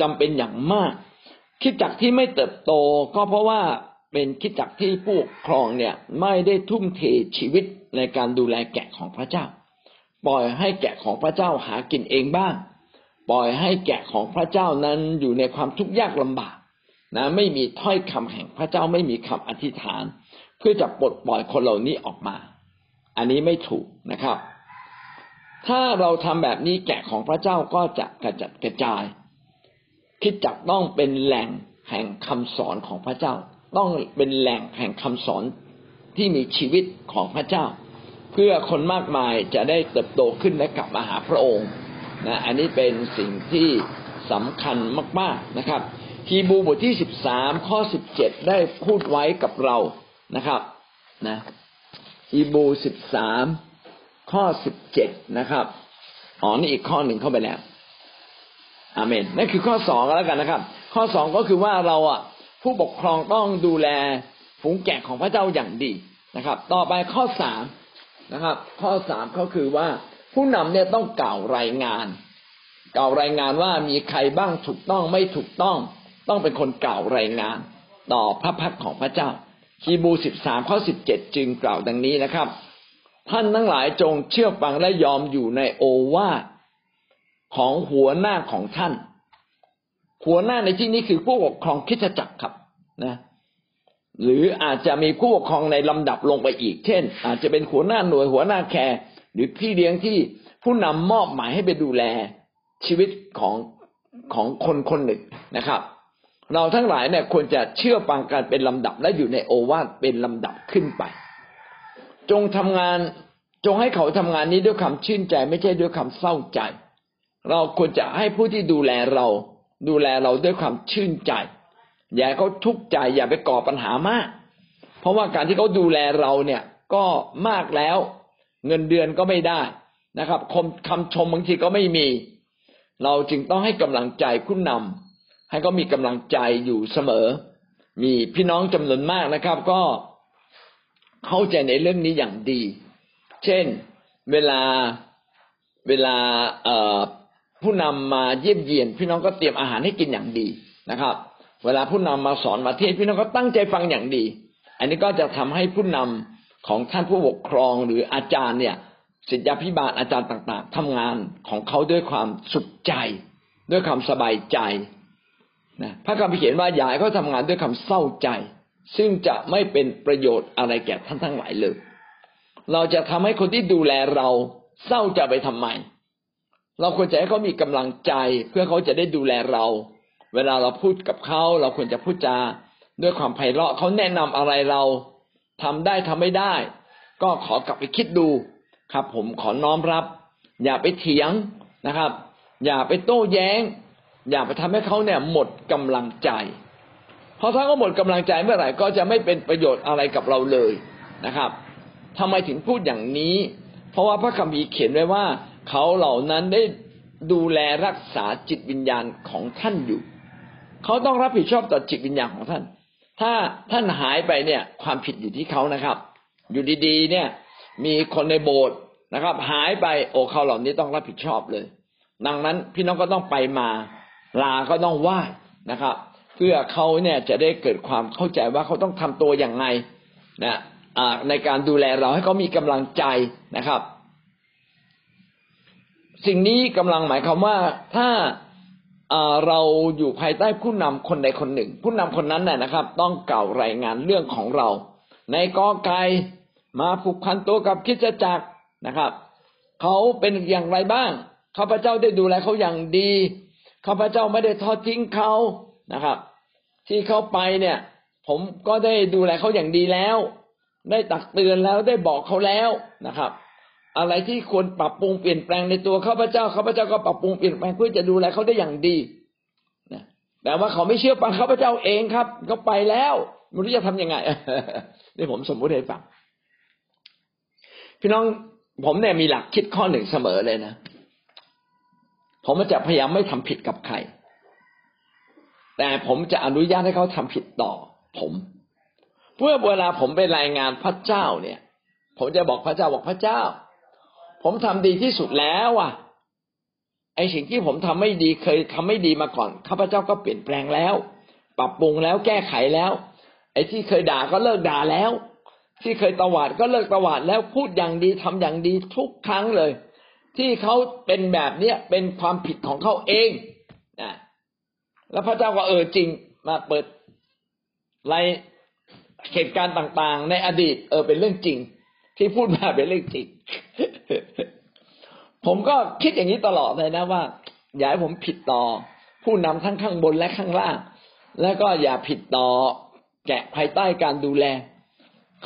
จำเป็นอย่างมาก คิดจักที่ไม่เติบโตก็เพราะว่าเป็นคิดจักที่ผู้ปกครองเนี่ยไม่ได้ทุ่มเทชีวิตในการดูแลแกะของพระเจ้า ปล่อยให้แกะของพระเจ้าหากินเองบ้าง ปล่อยให้แกะของพระเจ้านั้นอยู่ในความทุกข์ยากลำบากนะไม่มีถ้อยคำแห่งพระเจ้าไม่มีคำอธิษฐาน เพื่อจะปลดปล่อยคนเหล่านี้ออกมา อันนี้ไม่ถูกนะครับ ถ้าเราทำแบบนี้แกะของพระเจ้าก็จะกระจัดกระจาย คิดจักต้องเป็นแหล่งแห่งคำสอนของพระเจ้า ต้องเป็นแหล่งแห่งคำสอนที่มีชีวิตของพระเจ้า เพื่อคนมากมายจะได้เติบโตขึ้นและกลับมาหาพระองค์นะอันนี้เป็นสิ่งที่สำคัญมาก ๆนะครับฮีบูบทที่สิบสามข้อสิบเจ็ดได้พูดไว้กับเรานะครับนะฮีบูสิบสามข้อสิบเจ็ดนะครับอ๋อนี่อีกข้อหนึ่งเข้าไปแล้ว อาเมนนั่นคือข้อสองแล้วกันนะครับ ข้อสองก็คือว่าเราอะผู้ปกครองต้องดูแลฝูงแกะของพระเจ้าอย่างดีนะครับ ต่อไปข้อสามนะครับ ข้อสามก็คือว่าผู้นำเนี่ยต้องกล่าวรายงาน กล่าวรายงานว่ามีใครบ้างถูกต้องไม่ถูกต้อง ต้องเป็นคนกล่าวรายงาน ต่อพระพักของพระเจ้าฮีบูสิบสามข้อสิบเจ็ดจึงกล่าวดังนี้นะครับ ท่านทั้งหลายจงเชื่อฟังและยอมอยู่ในโอวาท ของหัวหน้าของท่าน หัวหน้าในที่นี้คือผู้ปกครองคิดจักรครับนะหรืออาจจะมีผู้ปกครองในลำดับลงไปอีก เช่น อาจจะเป็นหัวหน้าหน่วยหัวหน้าแคร์หรือพี่เลี้ยงที่ผู้นำมอบหมายให้ไปดูแลชีวิตของของคนคนหนึ่งนะครับ เราทั้งหลายเนี่ยควรจะเชื่อฟังกันเป็นลำดับและอยู่ในโอวาทเป็นลำดับขึ้นไป จงทำงานจงให้เขาทำงานนี้ด้วยความชื่นใจ ไม่ใช่ด้วยความเศร้าใจ เราควรจะให้ผู้ที่ดูแลเรา ดูแลเราด้วยความชื่นใจ อย่าเขาทุกข์ใจอย่าไปก่อปัญหามาก เพราะว่าการที่เขาดูแลเราเนี่ยก็มากแล้ว เงินเดือนก็ไม่ได้นะครับคำคำชมบางทีก็ไม่มี เราจึงต้องให้กำลังใจผู้นำให้เขามีกำลังใจอยู่เสมอ มีพี่น้องจำนวนมากนะครับ ก็เข้าใจในเรื่องนี้อย่างดี เช่น เวลาเวลาเอ่อ ผู้นำมาเยี่ยมเยียน พี่น้องก็เตรียมอาหารให้กินอย่างดีนะครับ เวลาผู้นำมาสอนมาเทศพี่น้องก็ตั้งใจฟังอย่างดี อันนี้ก็จะทำให้ผู้นำของท่านผู้ปกครองหรืออาจารย์เนี่ยศิษยาพิบาลอาจารย์ต่าง ๆทำงานของเขาด้วยความสุขใจ ด้วยความสบายใจนะพระคัมภีร์เขียนว่ายาให้เขาทำงานด้วยความเศร้าใจ ซึ่งจะไม่เป็นประโยชน์อะไรแก่ท่านทั้งหลายเลย เราจะทำให้คนที่ดูแลเราเศร้าใจไปทำไม เราควรจะให้เขามีกำลังใจเพื่อเขาจะได้ดูแลเรา เวลาเราพูดกับเขาเราควรจะพูดจาด้วยความไพเราะเขาแนะนำอะไรเราทำได้ทำไม่ได้ ก็ขอกลับไปคิดดูครับ ผมขอน้อมรับ อย่าไปเถียงนะครับ อย่าไปโต้แย้ง อย่าไปทำให้เขาเนี่ยหมดกำลังใจ เพราะถ้าเขาหมดกำลังใจเมื่อไหร่ก็จะไม่เป็นประโยชน์อะไรกับเราเลยนะครับทำไมถึงพูดอย่างนี้ เพราะว่าพระคัมภีร์เขียนไว้ว่า เขาเหล่านั้นได้ดูแลรักษาจิตวิญญาณของท่านอยู่ เขาต้องรับผิดชอบต่อจิตวิญญาณของท่าน ถ้าท่านหายไปเนี่ย ความผิดอยู่ที่เขานะครับ อยู่ดีๆ เนี่ย มีคนในโบสถ์นะครับ หายไปโอ้เขาเหล่านี้ต้องรับผิดชอบเลย ดังนั้นพี่น้องก็ต้องไปมาลาก็ต้องไหว้นะครับ เพื่อเขาเนี่ยจะได้เกิดความเข้าใจว่าเขาต้องทำตัวอย่างไรนะในการดูแลเราให้เขามีกำลังใจนะครับ สิ่งนี้กำลังหมายความว่าถ้าเราอยู่ภายใต้ผู้นำคนใดคนหนึ่ง ผู้นำคนนั้นน่ยนะครับ ต้องกล่าวรายงานเรื่องของเรา ในกอไก่มาผูกพันตัวกับคิดจักรนะครับเขาเป็นอย่างไรบ้างข้าพเจ้าได้ดูแลเขาอย่างดีข้าพเจ้าไม่ได้ทอดทิ้งเขานะครับ ที่เขาไปเนี่ย ผมก็ได้ดูแลเขาอย่างดีแล้ว ได้ตักเตือนแล้วได้บอกเขาแล้วนะครับ อะไรที่ควรปรับปรุงเปลี่ยนแปลงในตัวข้าพเจ้าข้าพเจ้าก็ปรับปรุงเปลี่ยนแปลงเพื่อจะดูแลเขาได้อย่างดีนะแต่ว่าเขาไม่เชื่อฟังข้าพเจ้าเองครับเขาไปแล้วไม่รู้จะทํำยังไงนี่ผมสมมติให้ฟังพี่น้องผมเนี่ยมีหลักคิดข้อหนึ่งเสมอเลยนะผมจะพยายามไม่ทำผิดกับใคร แต่ผมจะอนุญาตให้เขาทำผิดต่อ ผมเพื่อเวลาผมไปรายงานพระเจ้าเนี่ย ผมจะบอกพระเจ้าบอกพระเจ้า ผมทำดีที่สุดแล้วอะไอสิ่งที่ผมทำไม่ดีเคยทำไม่ดีมาก่อนข้าพเจ้าก็เปลี่ยนแปลงแล้ว ปรับปรุงแล้วแก้ไขแล้ว ไอ้ที่เคยด่าก็เลิกด่าแล้ว ที่เคยตวาดก็เลิกตวาดแล้วพูดอย่างดีทำอย่างดีทุกครั้งเลย ที่เขาเป็นแบบเนี้ยเป็นความผิดของเขาเองนะแล้วพระเจ้าก็เออจริงมาเปิดรายเหตุการณ์ต่างๆ ในอดีต เออเป็นเรื่องจริง ที่พูดมาเป็นเรื่องจริงผมก็คิดอย่างนี้ตลอดเลยนะว่า อย่าให้ผมผิดต่อ ผู้นำทั้งข้างบนและข้างล่าง แล้วก็อย่าผิดต่อแกะภายใต้การดูแล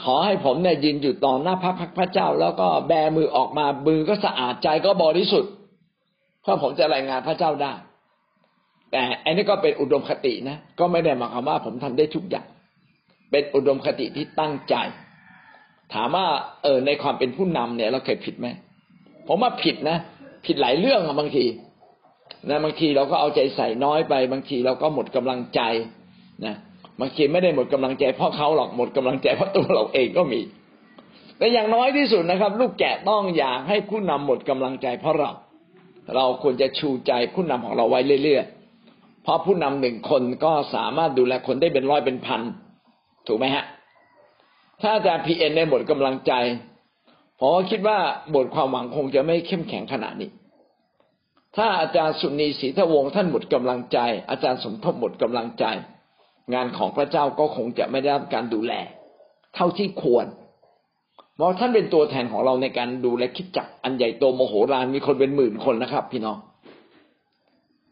ขอให้ผมเนี่ยยืนอยู่ต่อหน้าพระพักพระเจ้า แล้วก็แบมือออกมามือก็สะอาดใจก็บริสุทธิ์เพราะผมจะรายงานพระเจ้าได้ แต่อันนี้ก็เป็นอุดมคตินะก็ไม่ได้หมายความว่าผมทำได้ทุกอย่าง เป็นอุดมคติที่ตั้งใจ ถามว่า เออ ในความเป็นผู้นำเนี่ย เราเคยผิดไหมผมว่าผิดนะผิดหลายเรื่องบางทีนะบางทีเราก็เอาใจใส่น้อยไป บางทีเราก็หมดกำลังใจนะบางทีไม่ได้หมดกำลังใจเพราะเขาหรอกหมดกำลังใจเพราะตัวเราเองก็มี แต่อย่างน้อยที่สุดนะครับ ลูกแกะต้องอยากให้ผู้นำหมดกำลังใจ เพราะเรา เราควรจะชูใจผู้นำของเราไว้เรื่อยๆเพราะผู้นำหนึ่งคนก็สามารถดูแลคนได้เป็นร้อยเป็นพันถูกไหมฮะ ถ้าอาจารย์พีเอ็นได้หมดกำลังใจผมคิดว่าบทความหวังคงจะไม่เข้มแข็งขนาดนี้ ถ้าอาจารย์สุนีศรีทวงท่านหมดกำลังใจ อาจารย์สมทบหมดกำลังใจ งานของพระเจ้าก็คงจะไม่ได้รับการดูแล เท่าที่ควรเพราะท่านเป็นตัวแทนของเราในการดูแลคิดจักอันใหญ่โตโมโหลานมีคนเป็นหมื่นคนนะครับ พี่น้อง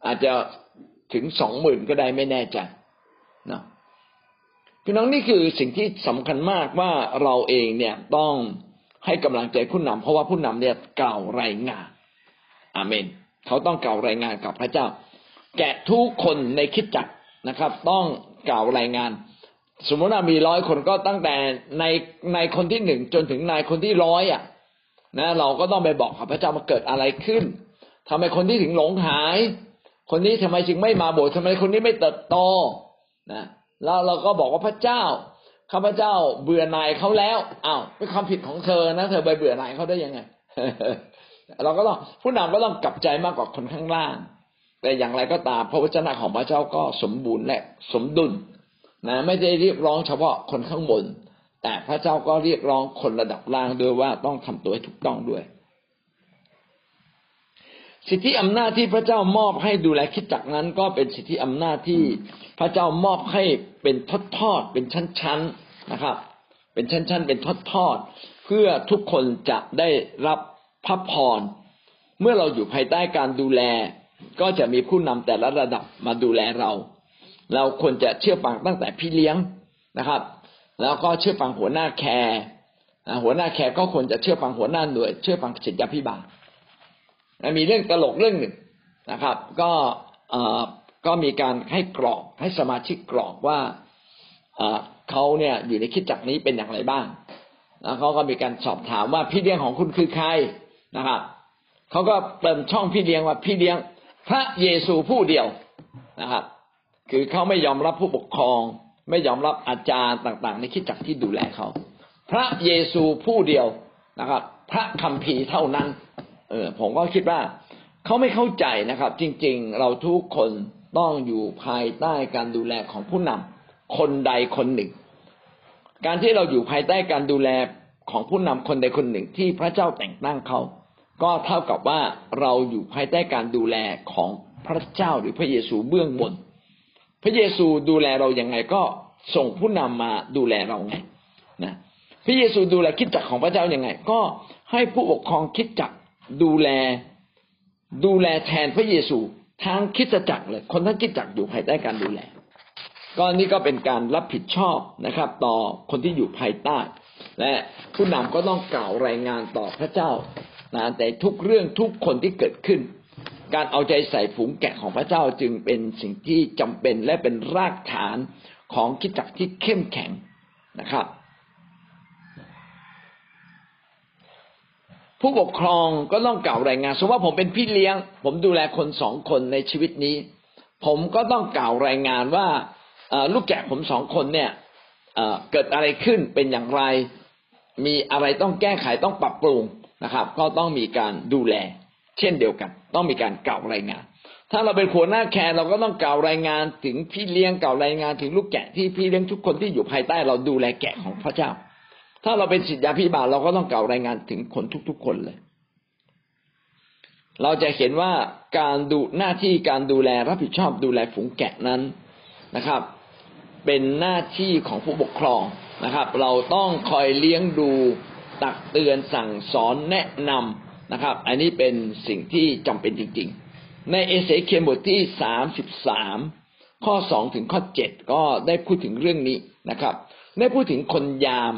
อาจจะถึงสองหมื่นก็ได้ไม่แน่ใจนะ พี่น้องนี่คือสิ่งที่สำคัญมากว่าเราเองเนี่ยต้องให้กำลังใจผู้นำเพราะว่าผู้นำเนี่ยกล่าวรายงานอาเมน เขาต้องกล่าวรายงานกับพระเจ้า แกะทุกคนในคิดจักนะครับ ต้องกล่าวรายงาน สมมติว่ามีร้อยคนก็ตั้งแต่ในในคนที่หนึ่งจนถึงนายคนที่ร้อยอะนะเราก็ต้องไปบอกกับพระเจ้ามาเกิดอะไรขึ้นทำไมคนที่ถึงหลงหาย คนนี้ทำไมจึงไม่มาโบสถ์ทำไมคนนี้ไม่เติบโตนะ แล้วเราก็บอกว่าพระเจ้าข้าพเจ้าเบื่อหน่ายเขาแล้วอ้าวเป็นความผิดของเธอนะเธอไปเบื่อหน่ายเขาได้ยังไงเราก็ต้องผู้นำก็ต้องกลับใจมากกว่าคนข้างล่าง แต่อย่างไรก็ตามพระวจนะของพระเจ้าก็สมบูรณ์และสมดุลนะไม่ได้เรียกร้องเฉพาะคนข้างบน แต่พระเจ้าก็เรียกร้องคนระดับล่างด้วยว่าต้องทำตัวให้ถูกต้องด้วย สิทธิอำนาจที่พระเจ้ามอบให้ดูแลคิดจักนั้นก็เป็นสิทธิอำนาจที่พระเจ้ามอบให้เป็นทอดทอดเป็นชั้นๆนะครับ เป็นชั้นๆเป็นทอดทอดเพื่อทุกคนจะได้รับพระพรเมื่อเราอยู่ภายใต้การดูแล ก็จะมีผู้นำแต่ละระดับมาดูแลเรา เราควรจะเชื่อฟังตั้งแต่พี่เลี้ยงนะครับ แล้วก็เชื่อฟังหัวหน้าแคร์หัวหน้าแคร์ก็ควรจะเชื่อฟังหัวหน้าหน่วย เชื่อฟังศิษยาพิบาล มีเรื่องตลกเรื่องหนึ่งนะครับ ก็ก็มีการให้กรอกให้สมาชิกกรอกว่าเขาเนี่ยอยู่ในคิดจักนี้เป็นอย่างไรบ้างแล้วเขาก็มีการสอบถามว่าพี่เลี้ยงของคุณคือใครนะครับเขาก็เติมช่องพี่เลี้ยงว่าพี่เลี้ยง พระเยซูผู้เดียวนะครับ คือเขาไม่ยอมรับผู้ปกครอง ไม่ยอมรับอาจารย์ต่างๆ ในคิดจักที่ดูแลเขา พระเยซูผู้เดียวนะครับ พระคัมภีร์เท่านั้น เออผมก็คิดว่าเขาไม่เข้าใจนะครับ จริง ๆ เราทุกคนต้องอยู่ภายใต้การดูแลของผู้นำคนใดคนหนึ่ง การที่เราอยู่ภายใต้การดูแลของผู้นำคนใดคนหนึ่งที่พระเจ้าแต่งตั้งเขา ก็เท่ากับว่าเราอยู่ภายใต้การดูแลของพระเจ้าหรือพระเยซูเบื้องบน พระเยซูดูแลเราอย่างไงก็ส่งผู้นำมาดูแลเราไงนะพระเยซูดูแลคิดจักของพระเจ้าอย่างไง ก็ให้ผู้ปกครองคิดจัก ดูแลดูแลแทนพระเยซูทั้งคิดจักรเลย คนทั้งคิดจักรอยู่ภายใต้การดูแล ก็นี่ก็เป็นการรับผิดชอบนะครับ ต่อคนที่อยู่ภายใต้ และผู้นำก็ต้องกล่าวรายงานต่อพระเจ้านะแต่ทุกเรื่องทุกคนที่เกิดขึ้น การเอาใจใส่ฝูงแกะของพระเจ้าจึงเป็นสิ่งที่จำเป็นและเป็นรากฐานของคิดจักรที่เข้มแข็งนะครับ ผู้ปกครองก็ต้องกล่าวรายงานสมมติว่าผมเป็นพี่เลี้ยง ผมดูแลคนสองคนในชีวิตนี้ ผมก็ต้องกล่าวรายงานว่าลูกแกะผมสองคนเนี่ยเกิดอะไรขึ้นเป็นอย่างไร มีอะไรต้องแก้ไขต้องปรับปรุงนะครับ ก็ต้องมีการดูแล เช่นเดียวกัน ต้องมีการกล่าวรายงาน ถ้าเราเป็นหัวหน้าแคร์เราก็ต้องกล่าวรายงานถึงพี่เลี้ยงกล่าวรายงานถึงลูกแกะที่พี่เลี้ยงทุกคนที่อยู่ภายใต้เราดูแลแกะของพระเจ้า ถ้าเราเป็นศิษยาพิบาลเราก็ต้องกล่าวรายงานถึงคนทุก ๆ คนเลย เราจะเห็นว่าการดูหน้าที่การดูแลรับผิดชอบดูแลฝูงแกะนั้นนะครับ เป็นหน้าที่ของผู้ปกครองนะครับ เราต้องคอยเลี้ยงดูตักเตือนสั่งสอนแนะนำนะครับ อันนี้เป็นสิ่งที่จำเป็นจริง ๆ ในเอเสเคียบทที่สามสิบสามข้อสองถึงข้อเจ็ดก็ได้พูดถึงเรื่องนี้นะครับ ได้พูดถึงคนยาม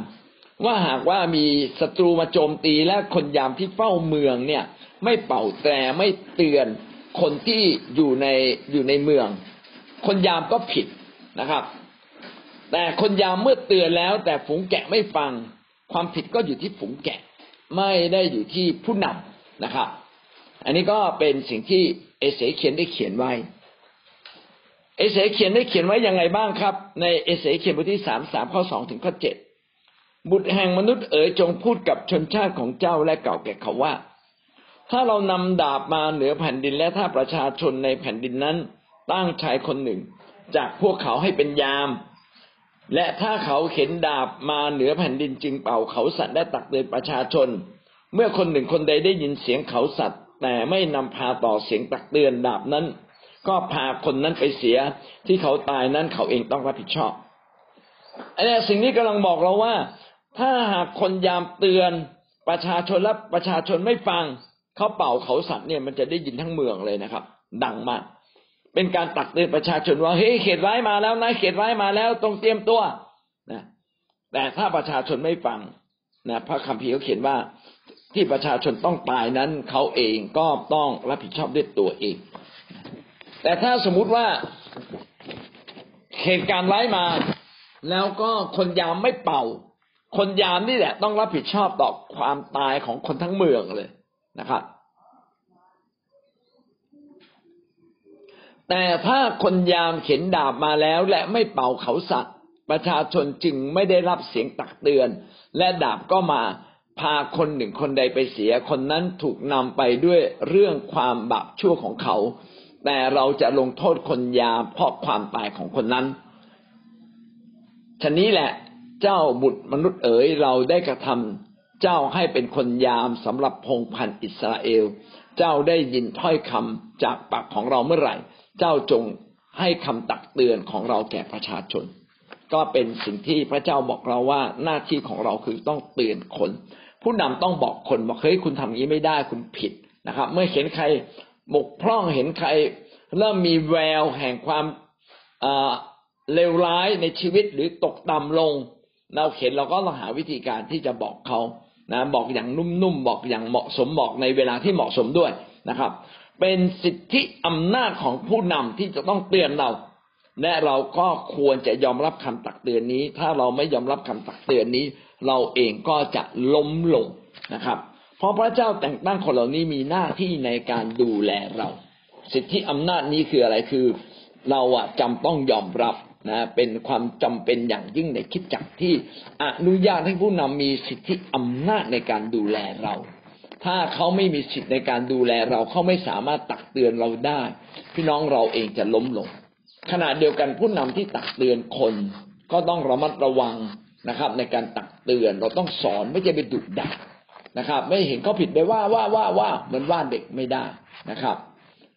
ว่าหากว่ามีศัตรูมาโจมตีและคนยามที่เฝ้าเมืองเนี่ย ไม่เป่าแตรไม่เตือนคนที่อยู่ในอยู่ในเมือง คนยามก็ผิดนะครับ แต่คนยามเมื่อเตือนแล้ว แต่ฝูงแกะไม่ฟัง ความผิดก็อยู่ที่ฝูงแกะ ไม่ได้อยู่ที่ผู้นำนะครับ อันนี้ก็เป็นสิ่งที่เอเสเขียนได้เขียนไว้ เอเสเขียนได้เขียนไว้ยังไงบ้างครับ ในเอเสเขียนบทที่สามสามข้อสองถึงข้อเจ็ด บุตรแห่งมนุษย์เอ๋ยจงพูดกับชนชาติของเจ้าและเก่าแก่เขาว่า ถ้าเรานำดาบมาเหนือแผ่นดินและถ้าประชาชนในแผ่นดินนั้น ตั้งชายคนหนึ่ง จากพวกเขาให้เป็นยาม และถ้าเขาเข็นดาบมาเหนือแผ่นดินจึงเป่าเขาสัตว์และตักเตือนประชาชน เมื่อคนหนึ่งคนใดได้ยินเสียงเขาสัตว์ แต่ไม่นำพาต่อเสียงตักเตือนดาบนั้น ก็พาคนนั้นไปเสียที่เขาตายนั้นเขาเองต้องรับผิดชอบอันนี้สิ่งนี้กำลังบอกเราว่า ถ้าหากคนยามเตือนประชาชนและประชาชนไม่ฟังเขาเป่าเขาสัตว์เนี่ยมันจะได้ยินทั้งเมืองเลยนะครับ ดังมาก เป็นการตักเตือนประชาชนว่าเฮ้ยเขตร้ายมาแล้วนะเขตร้ายมาแล้วต้องเตรียมตัวนะแต่ถ้าประชาชนไม่ฟังนะพระคัมภีร์เขาเขียนว่าที่ประชาชนต้องตายนั้นเขาเองก็ต้องรับผิดชอบด้วยตัวเอง แต่ถ้าสมมุติว่าเหตุการณ์ร้ายมา แล้วก็คนยามไม่เป่า คนยามนี่แหละ ต้องรับผิดชอบต่อความตายของคนทั้งเมืองเลยนะครับ แต่ถ้าคนยามเข็นดาบมาแล้วและไม่เป่าเขาสัตว์ ประชาชนจึงไม่ได้รับเสียงตักเตือน และดาบก็มาพาคนหนึ่งคนใดไปเสีย คนนั้นถูกนำไปด้วยเรื่องความบาปชั่วของเขา แต่เราจะลงโทษคนยามเพราะความตายของคนนั้นฉะนี้แหละ เจ้าบุตรมนุษย์เอ๋ยเราได้กระทำเจ้าให้เป็นคนยามสำหรับพงพันอิสราเอล เจ้าได้ยินถ้อยคำจากปากของเราเมื่อไหร่ เจ้าจงให้คำตักเตือนของเราแก่ประชาชน ก็เป็นสิ่งที่พระเจ้าบอกเราว่าหน้าที่ของเราคือต้องเตือนคน ผู้นำต้องบอกคนบอกเฮ้ยคุณทำนี้ไม่ได้คุณผิดนะครับ เมื่อเห็นใครบกพร่องเห็นใครเริ่มมีแววแห่งความเลวร้ายในชีวิตหรือตกต่ำลง เราเห็นเราก็ต้องหาวิธีการที่จะบอกเขานะบอกอย่างนุ่มๆบอกอย่างเหมาะสมบอกในเวลาที่เหมาะสมด้วยนะครับ เป็นสิทธิอำนาจของผู้นำที่จะต้องเตือนเรา และเราก็ควรจะยอมรับคำตักเตือนนี้ ถ้าเราไม่ยอมรับคำตักเตือนนี้ เราเองก็จะล้มลงนะครับ เพราะพระเจ้าแต่งตั้งคนเหล่านี้มีหน้าที่ในการดูแลเรา สิทธิอำนาจนี้คืออะไรคือ เราอะจำต้องยอมรับ นะเป็นความจำเป็นอย่างยิ่งในคิดจักที่อนุญาตให้ผู้นำมีสิทธิอำนาจในการดูแลเรา ถ้าเขาไม่มีสิทธิในการดูแลเราเขาไม่สามารถตักเตือนเราได้ พี่น้องเราเองจะล้มลงขณะเดียวกันผู้นำที่ตักเตือนคน ก็ต้องระมัดระวังนะครับ ในการตักเตือนเราต้องสอนไม่ใช่ไปดุด่านะครับ ไม่เห็นเขาผิดไปว่าว่าว่าว่าเหมือนว่าเด็กไม่ได้นะครับ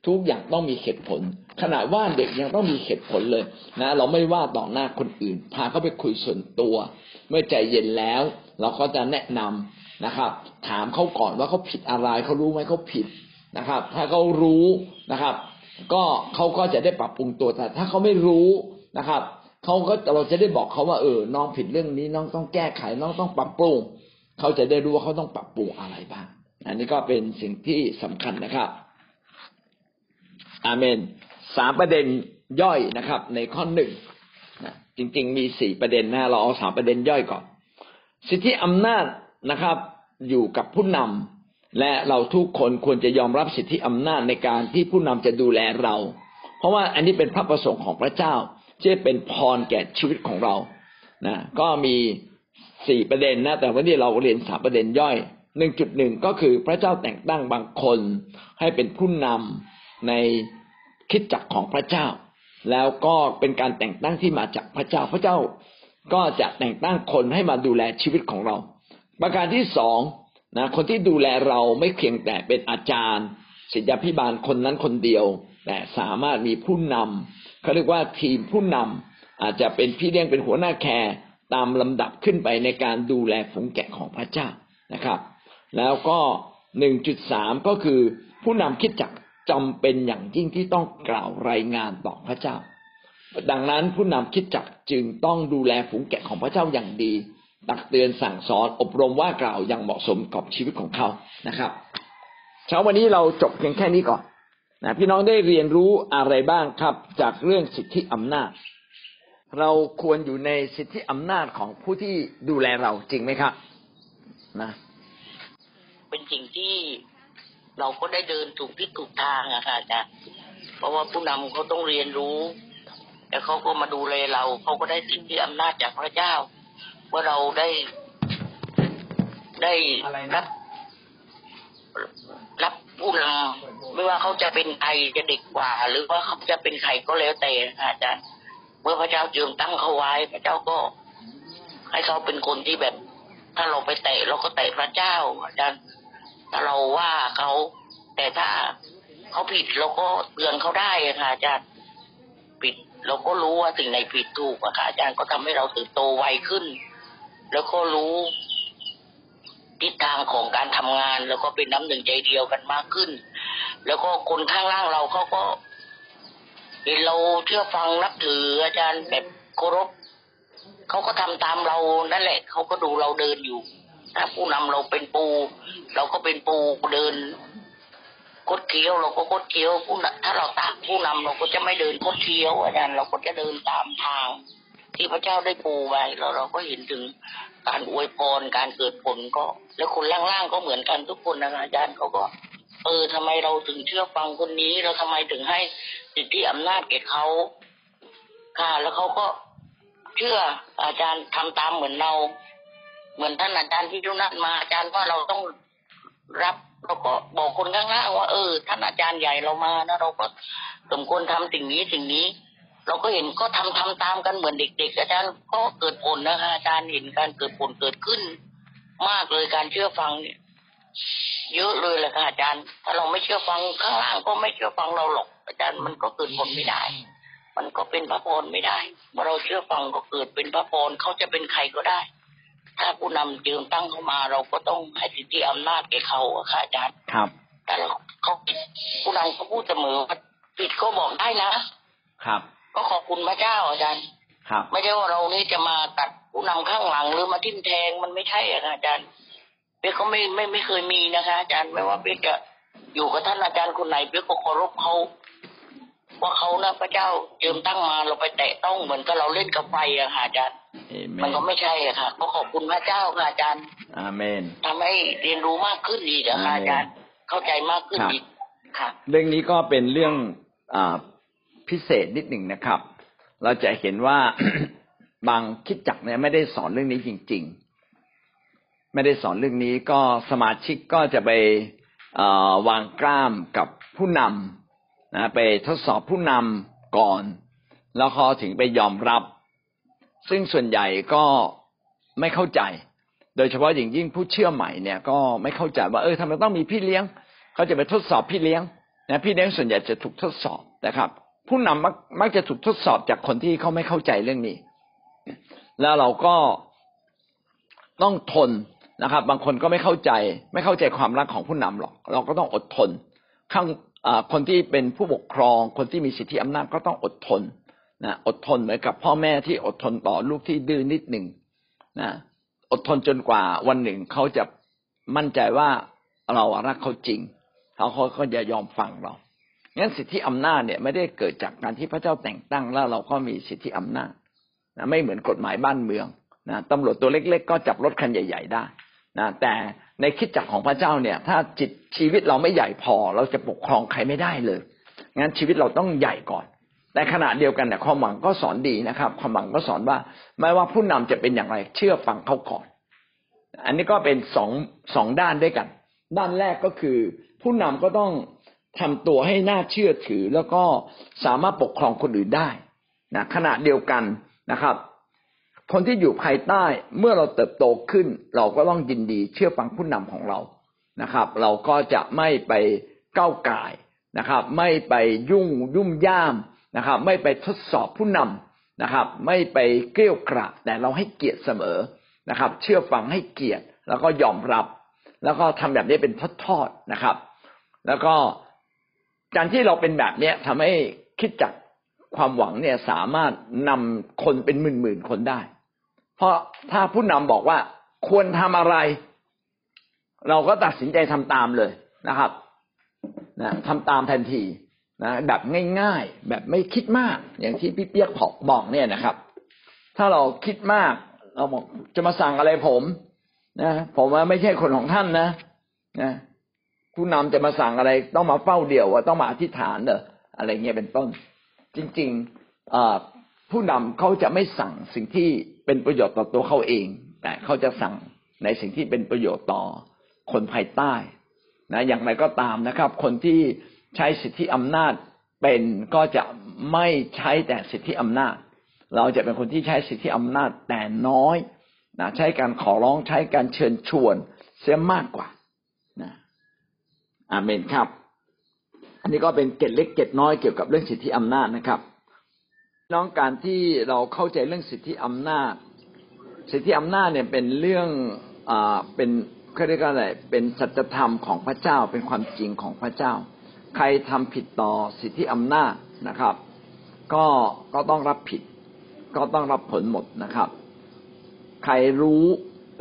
ทุกอย่างต้องมีเหตุผล ขณะว่าเด็กยังต้องมีเหตุผลเลยนะ เราไม่ว่าต่อหน้าคนอื่น พาเขาไปคุยส่วนตัว เมื่อใจเย็นแล้ว เราก็จะแนะนำนะครับ ถามเขาก่อนว่าเขาผิดอะไรเขารู้ไหมเขาผิดนะครับ ถ้าเขารู้นะครับ ก็เขาก็จะได้ปรับปรุงตัวแต่ถ้าเขาไม่รู้นะครับเขาก็เราจะได้บอกเขาว่าเออน้องผิดเรื่องนี้น้องต้องแก้ไขน้องต้องปรับปรุงเขาจะได้รู้ว่าเขาต้องปรับปรุงอะไรบ้าง อันนี้ก็เป็นสิ่งที่สำคัญนะครับ อาเมนสามประเด็นย่อยนะครับ ในข้อหนึ่งจริง ๆ มีสี่ประเด็นนะเราเอาสามประเด็นย่อยก่อน สิทธิอำนาจนะครับ อยู่กับผู้นำและเราทุกคนควรจะยอมรับสิทธิอำนาจในการที่ผู้นำจะดูแลเรา เพราะว่าอันนี้เป็นพระประสงค์ของพระเจ้าที่เป็นพรแก่ชีวิตของเรานะก็มีสี่ประเด็นนะ แต่วันนี้เราเรียนสามประเด็นย่อยหนึ่งจุดหนึ่งก็คือพระเจ้าแต่งตั้งบางคนให้เป็นผู้นำ ในคิดจักของพระเจ้า แล้วก็เป็นการแต่งตั้งที่มาจากพระเจ้าพระเจ้าก็จะแต่งตั้งคนให้มาดูแลชีวิตของเรา ประการที่สองนะคนที่ดูแลเราไม่เพียงแต่เป็นอาจารย์ศิษยาพิบาลคนนั้นคนเดียว แต่สามารถมีผู้นำเขาเรียกว่าทีมผู้นำอาจจะเป็นพี่เลี้ยงเป็นหัวหน้าแคร์ตามลำดับขึ้นไปในการดูแลฝูงแกะของพระเจ้านะครับ แล้วก็หนึ่งจุดสามก็คือผู้นำคิดจัก จำเป็นอย่างยิ่งที่ต้องกล่าวรายงานต่อพระเจ้า ดังนั้นผู้นำคิดจักจึงต้องดูแลฝูงแกะของพระเจ้าอย่างดี ตักเตือนสั่งสอนอบรมว่ากล่าวอย่างเหมาะสมกับชีวิตของเขานะครับ เช้าวันนี้เราจบเพียงแค่นี้ก่อนนะพี่น้องได้เรียนรู้อะไรบ้างครับ จากเรื่องสิทธิอำนาจ เราควรอยู่ในสิทธิอำนาจของผู้ที่ดูแลเราจริงไหมครับ นะ เป็นสิ่งที่ เราก็ได้เดินถูกที่ถูกทางอะค่ะอาจารย์เพราะว่าผู้นำเขาต้องเรียนรู้แล้วเขาก็มาดูแลเราเขาก็ได้สิทธิอำนาจจากพระเจ้าว่าเราได้ได้อะไรนะรับ รับผู้นำไม่ว่าเขาจะเป็นใครจะเด็กกว่า หรือว่าเขาจะเป็นใครก็แล้วแต่ค่ะอาจารย์เมื่อพระเจ้าเจิมตั้งเขาไว้ พระเจ้าก็ ให้เขาเป็นคนที่แบบ ถ้าเราไปเตะเราก็เตะพระเจ้าอาจารย์ ถ้าเราว่าเขาแต่ถ้าเขาผิดเราก็เตือนเขาได้ค่ะอาจารย์ผิดเราก็รู้ว่าสิ่งไหนผิดถูกอะค่ะอาจารย์ก็ทำให้เราเติบโตไวขึ้น แล้วก็รู้ทิศทางของการทำงาน แล้วก็เป็นน้ำหนึ่งใจเดียวกันมากขึ้น แล้วก็คนข้างล่างเราเขาก็เห็นเราเชื่อฟังนับถืออาจารย์แบบเคารพเขาก็ทำตามเรานั่นแหละเขาก็ดูเราเดินอยู่ ถ้าผู้นำเราเป็นปู เราก็เป็นปูเดินคดเคี้ยวเราก็คดเคี้ยวผู้ถ้าเราตามผู้นำเราก็จะไม่เดินคดเคี้ยวอาจารย์เราก็จะเดินตามทาง ที่พระเจ้าได้ปูไว้แล้วเราก็เห็นถึงการอวยพรการเกิดผลก็ แล้วคนล่างๆก็เหมือนกันทุกคนนะอาจารย์เขาก็ เออทำไมเราถึงเชื่อฟังคนนี้ เราทำไมถึงให้สิทธิอำนาจแก่เขาค่ะแล้วเขาก็เชื่ออาจารย์ทำตามเหมือนเรา เหมือนท่านอาจารย์ที่ทุนัดมาอาจารย์ว่าเราต้องรับเราก็บอกคนข้างล่างว่าเออท่านอาจารย์ใหญ่เรามานะเราก็สมควรทำสิ่งนี้สิ่งนี้ เราก็เห็นก็ทำทำตามกันเหมือนเด็ก ๆ อาจารย์ก็เกิดผลนะคะอาจารย์เห็นการเกิดผลเกิดขึ้น มากเลยการเชื่อฟังเนี่ย เยอะเลยแหละค่ะอาจารย์ ถ้าเราไม่เชื่อฟังข้างล่างก็ไม่เชื่อฟังเราหรอก อาจารย์มันก็เกิดผลไม่ได้ มันก็เป็นพระพรไม่ได้เมื่อเราเชื่อฟังก็เกิดเป็นพระพรเขาจะเป็นใครก็ได้ ถ้าผู้นำเจิมตั้งเข้ามา เราก็ต้องให้สิทธิอำนาจแก่เขาอะค่ะอาจารย์ครับ แต่เราเขาผิดผู้นำเขาพูดเสมอว่าผิดก็บอกได้นะ ครับ ก็ขอบคุณพระเจ้าอาจารย์ ครับ ไม่ใช่ว่าเรานี่จะมาตัดผู้นำข้างหลังหรือมาทิ่มแทงมันไม่ใช่อะค่ะอาจารย์เป๊กก็ไม่ไม่ไม่เคยมีนะคะอาจารย์ไม่ว่าเป๊กจะอยู่กับท่านอาจารย์คนไหนเป๊กก็เคารพเขาว่าเขานะพระเจ้าเจิมตั้งมาเราไปแตะต้องเหมือนกับเราเล่นกับไฟอะค่ะอาจารย์เอเมมันนก็ไม่ใช่อะค่ะก็ขอบคุณพระเจ้าค่ะอาจารย์อาเมนทำให้เรียนรู้มากขึ้นอีกอะค่ะอาจารย์เข้าใจมากขึ้นครับอีกค่ะ เรื่องนี้ก็เป็นเรื่องอาพิเศษนิดหนึ่งนะครับ เราจะเห็นว่าบางคริดจักรเนี่ยไม่ได้สอนเรื่องนี้จริง ๆ ไม่ได้สอนเรื่องนี้ก็สมาชิกก็จะไปเอ่อวางกล้ามกับผู้นำนะไปทดสอบผู้นำก่อน แล้วเขาถึงไปยอมรับ ซึ่งส่วนใหญ่ก็ไม่เข้าใจ โดยเฉพาะอย่างยิ่งผู้เชื่อใหม่เนี่ย ก็ไม่เข้าใจว่าเออทำไมต้องมีพี่เลี้ยง เขาจะไปทดสอบพี่เลี้ยงนะพี่เลี้ยงส่วนใหญ่จะถูกทดสอบนะครับ ผู้นำมักมักจะถูกทดสอบจากคนที่เขาไม่เข้าใจเรื่องนี้ แล้วเราก็ต้องทนนะครับ บางคนก็ไม่เข้าใจ ไม่เข้าใจความรักของผู้นำหรอก เราก็ต้องอดทนข้างคนที่เป็นผู้ปกครอง คนที่มีสิทธิอำนาจก็ต้องอดทน นะอดทนเหมือนกับพ่อแม่ที่อดทนต่อลูกที่ดื้อนิดหนึ่งนะอดทนจนกว่าวันหนึ่งเขาจะมั่นใจว่าเรารักเขาจริงเขาเขาก็จะยอมฟังเรางั้นสิทธิอำนาจเนี่ยไม่ได้เกิดจากการที่พระเจ้าแต่งตั้งแล้วเราก็มีสิทธิอำนาจนะไม่เหมือนกฎหมายบ้านเมืองนะตำรวจตัวเล็ก ๆ ก็จับรถคันใหญ่ ๆ ได้นะแต่ในคิดจักของพระเจ้าเนี่ย ถ้าจิตชีวิตเราไม่ใหญ่พอ เราจะปกครองใครไม่ได้เลยงั้นชีวิตเราต้องใหญ่ก่อน แต่ขณะเดียวกันเนี่ยความหวังก็สอนดีนะครับ ความหวังก็สอนว่าไม่ว่าผู้นำจะเป็นอย่างไร เชื่อฟังเขาก่อน อันนี้ก็เป็นสองสองด้านด้วยกัน ด้านแรกก็คือ ผู้นำก็ต้องทำตัวให้น่าเชื่อถือ แล้วก็สามารถปกครองคนอื่นได้นะขณะเดียวกันนะครับ คนที่อยู่ภายใต้เมื่อเราเติบโตขึ้น เราก็ต้องยินดีเชื่อฟังผู้นำของเรานะครับ เราก็จะไม่ไปก้าวไก่นะครับ ไม่ไปยุ่งยุ่มย่าม นะครับ ไม่ไปทดสอบผู้นำนะครับ ไม่ไปเกลี้ยวกราดแต่เราให้เกียรติเสมอนะครับ เชื่อฟังให้เกียรติแล้วก็ยอมรับ แล้วก็ทำแบบนี้เป็นทอดๆนะครับ แล้วก็การที่เราเป็นแบบเนี้ยทำให้คิดจักความหวังเนี่ยสามารถนำคนเป็นหมื่นๆคนได้ เพราะถ้าผู้นำบอกว่าควรทำอะไร เราก็ตัดสินใจทำตามเลยนะครับนะทำตามทันที นะแบบง่ายๆ แบบไม่คิดมาก อย่างที่พี่เปียกบอกบอกเนี่ยนะครับ ถ้าเราคิดมาก เราบอกจะมาสั่งอะไรผมนะผมว่าไม่ใช่คนของท่านนะนะผู้นำจะมาสั่งอะไรต้องมาเฝ้าเดี่ยวว่าต้องมาอธิษฐานเนอะอะไรเงี้ยเป็นต้น จริงๆผู้นำเขาจะไม่สั่งสิ่งที่เป็นประโยชน์ต่อตัวเขาเองแต่เขาจะสั่งในสิ่งที่เป็นประโยชน์ต่อคนภายใต้นะอย่างไรก็ตามนะครับ คนที่ ใช้สิทธิอำนาจเป็นก็จะไม่ใช้แต่สิทธิอำนาจ เราจะเป็นคนที่ใช้สิทธิอำนาจแต่น้อยนะใช้การขอร้องใช้การเชิญชวนเสียมากกว่านะอาเมนครับ อันนี้ก็เป็นเกตเล็กเกตน้อยเกี่ยวกับเรื่องสิทธิอำนาจนะครับ น้องการที่เราเข้าใจเรื่องสิทธิอำนาจ สิทธิอำนาจเนี่ยเป็นเรื่องอ่าเป็นเขาเรียกว่าอะไรเป็นสัจธรรมของพระเจ้าเป็นความจริงของพระเจ้า ใครทำผิดต่อสิทธิอำนาจนะครับ ก็ก็ต้องรับผิด ก็ต้องรับผลหมดนะครับ ใครรู้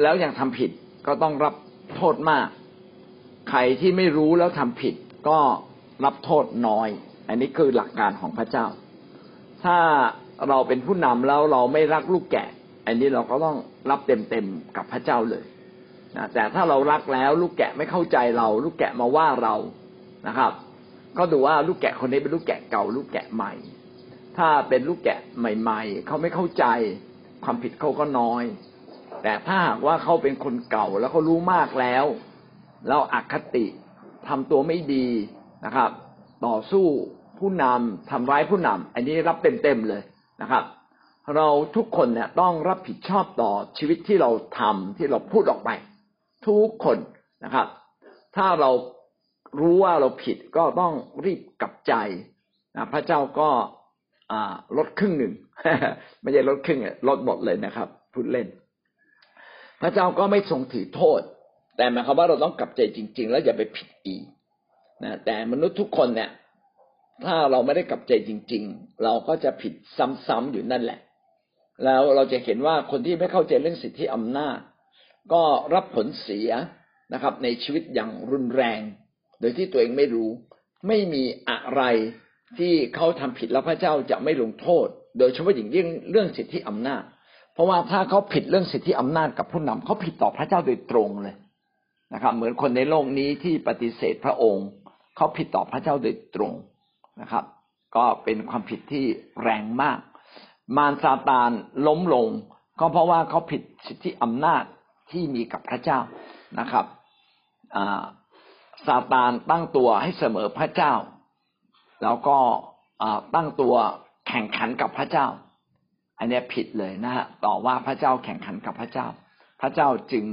แล้วยังทำผิดก็ต้องรับโทษมาก ใครที่ไม่รู้แล้วทำผิด ก็รับโทษน้อย อันนี้คือหลักการของพระเจ้า ถ้าเราเป็นผู้นำแล้วเราไม่รักลูกแกะ อันนี้เราก็ต้องรับเต็มๆกับพระเจ้าเลยนะแต่ถ้าเรารักแล้วลูกแกะไม่เข้าใจเรา ลูกแกะมาว่าเรานะครับ ก็ดูว่าลูกแกะคนนี้เป็นลูกแกะเก่า ลูกแกะใหม่ ถ้าเป็นลูกแกะใหม่ ๆเขาไม่เข้าใจความผิดเขาก็น้อย แต่ถ้าหากว่าเขาเป็นคนเก่าแล้วเขารู้มากแล้ว แล้วอคติทำตัวไม่ดีนะครับ ต่อสู้ผู้นำทำร้ายผู้นำอันนี้รับเต็มๆเลยนะครับ เราทุกคนเนี่ยต้องรับผิดชอบต่อชีวิตที่เราทำที่เราพูดออกไป ทุกคนนะครับ ถ้าเรา รู้ว่าเราผิดก็ต้องรีบกลับใจนะพระเจ้าก็ลดครึ่งหนึ่งไม่ใช่ลดครึ่งลดหมดเลยนะครับพูดเล่น พระเจ้าก็ไม่ทรงถือโทษ แต่หมายความว่าเราต้องกลับใจจริง ๆ แล้วอย่าไปผิดอีกนะแต่มนุษย์ทุกคนเนี่ย ถ้าเราไม่ได้กลับใจจริง ๆ เราก็จะผิดซ้ำๆอยู่นั่นแหละ แล้วเราจะเห็นว่าคนที่ไม่เข้าใจเรื่องสิทธิอำนาจ ก็รับผลเสียนะครับ ในชีวิตอย่างรุนแรง โดยที่ตัวเองไม่รู้ ไม่มีอะไรที่เขาทำผิดแล้วพระเจ้าจะไม่ลงโทษ โดยเฉพาะอย่างยิ่งเรื่องสิทธิอำนาจ เพราะว่าถ้าเขาผิดเรื่องสิทธิอำนาจกับผู้นำเขาผิดต่อพระเจ้าโดยตรงเลยนะครับ เหมือนคนในโลกนี้ที่ปฏิเสธพระองค์เขาผิดต่อพระเจ้าโดยตรงนะครับ ก็เป็นความผิดที่แรงมาก มารซาตานล้มลง ก็เพราะว่าเขาผิดสิทธิอำนาจที่มีกับพระเจ้านะครับ ซาตานตั้งตัวให้เสมอพระเจ้า แล้วก็ตั้งตัวแข่งขันกับพระเจ้า อันนี้ผิดเลยนะฮะต่อว่าพระเจ้าแข่งขันกับพระเจ้า พระเจ้าจึง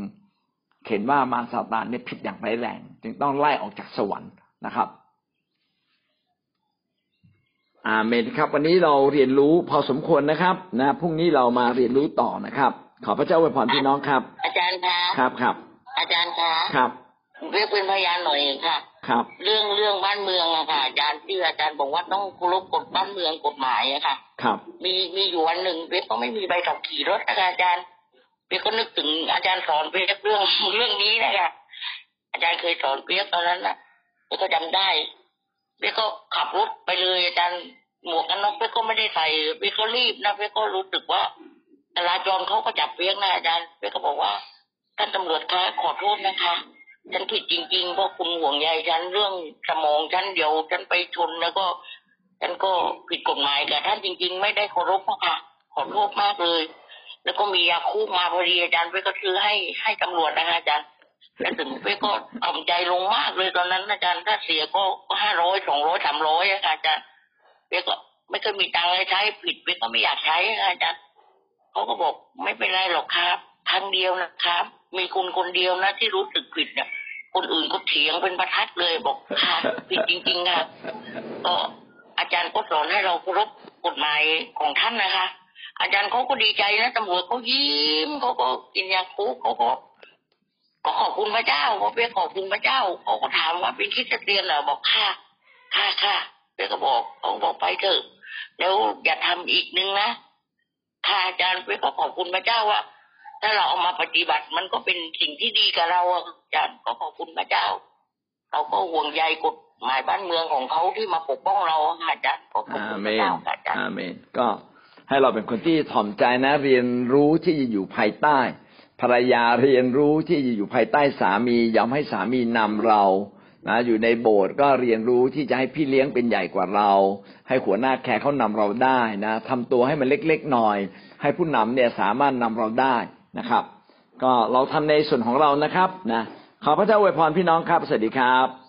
เห็นว่ามารซาตานเนี่ยผิดอย่างร้ายแรง จึงต้องไล่ออกจากสวรรค์นะครับอาเมนครับวันนี้เราเรียนรู้พอสมควรนะครับนะพรุ่งนี้เรามาเรียนรู้ต่อนะครับ ขอพระเจ้าอวยพรพี่น้องครับ อาจารย์คะครับครับอาจารย์คะครับ เรียกเป็นพยานหน่อยค่ะ ครับ เรื่องเรื่องบ้านเมืองอะค่ะอาจารย์ที่อาจารย์บอกว่าต้องเคารพกฎบ้านเมืองกฎหมายอะค่ะ ครับ มีมีอยู่วันหนึ่งเป๊กก็ไม่มีใบขับขี่รถนะคะอาจารย์เป๊กก็นึกถึงอาจารย์สอนเป๊กเรื่องเรื่องนี้นะคะอาจารย์เคยสอนเป๊กตอนนั้นน่ะเป๊กก็จำได้เป๊กก็ขับรถไปเลยอาจารย์หมวกกันน็อกเป๊กก็ไม่ได้ใส่เป๊กก็รีบนะเป๊กก็รู้สึกว่าจราจรเขาก็จับเปี้ยงนะอาจารย์เปี้ยก็บอกว่าท่านตำรวจคะขอโทษนะคะ ฉันผิดจริงๆเพราะคุณห่วงใยฉันเรื่องสมองฉันเดียวฉันไปชนแล้วก็ ฉันก็ผิดกฎหมายกับท่านจริง ๆ ไม่ได้เคารพค่ะขอโทษมากเลย แล้วก็มียาคู่มาพอดีอาจารย์เป้ก็ซื้อให้ให้ตำรวจนะคะอาจารย์แล้วถึงเป้ก็ทำใจลงมากเลยตอนนั้นอาจารย์ถ้าเสียก็ห้าร้อยสองร้อยสามร้อยอาจารย์เป้ก็ไม่เคยมีตังค์ใช้ผิดเป้ก็ไม่อยากใช้อาจารย์เขาก็บอกไม่เป็นไรหรอกครับครั้งเดียวนะครับ มีคุณคนเดียวนะที่รู้สึกผิดเนี่ยคนอื่นก็เถียงเป็นประทัดเลยบอกค่ะผิดจริงๆค่ะก็อาจารย์ก็สอนให้เราเคารพกฎหมายของท่านนะคะ อาจารย์เขาก็ดีใจนะตำรวจเขายิ้มเขาก็กินยาคุกเขาก็ก็ขอบคุณพระเจ้าเขาเปียขอบคุณพระเจ้าเขาก็ถามว่าเป็นคิดจะเรียนเหรอบอกค่ะค่ะค่ะเปียก็บอกเขาบอกไปเถอะแล้วอย่าทำอีกนึงนะค่ะอาจารย์เปก็ขอบคุณพระเจ้าว่า ถ้าเราเอามาปฏิบัติมันก็เป็นสิ่งที่ดีกับเราอาจารย์ก็ขอบคุณพระเจ้าเราก็ห่วงใยกฎหมายบ้านเมืองของเขาที่มาปกป้องเราอาจารย์ก็ขอบคุณพระเจ้าอาจารย์อาเมนก็ให้เราเป็นคนที่ถ่อมใจนะ เรียนรู้ที่จะอยู่ภายใต้ ภรรยาเรียนรู้ที่จะอยู่ภายใต้สามียอมให้สามีนำเรานะอยู่ในโบสถ์ก็เรียนรู้ที่จะให้พี่เลี้ยงเป็นใหญ่กว่าเรา ให้หัวหน้าแคร์เขานำเราได้นะทำตัวให้มันเล็กๆหน่อย ให้ผู้นำเนี่ยสามารถนำเราได้ นะครับ ก็เราทำในส่วนของเรานะครับนะขอพระเจ้าอวยพรพี่น้องครับสวัสดีครับ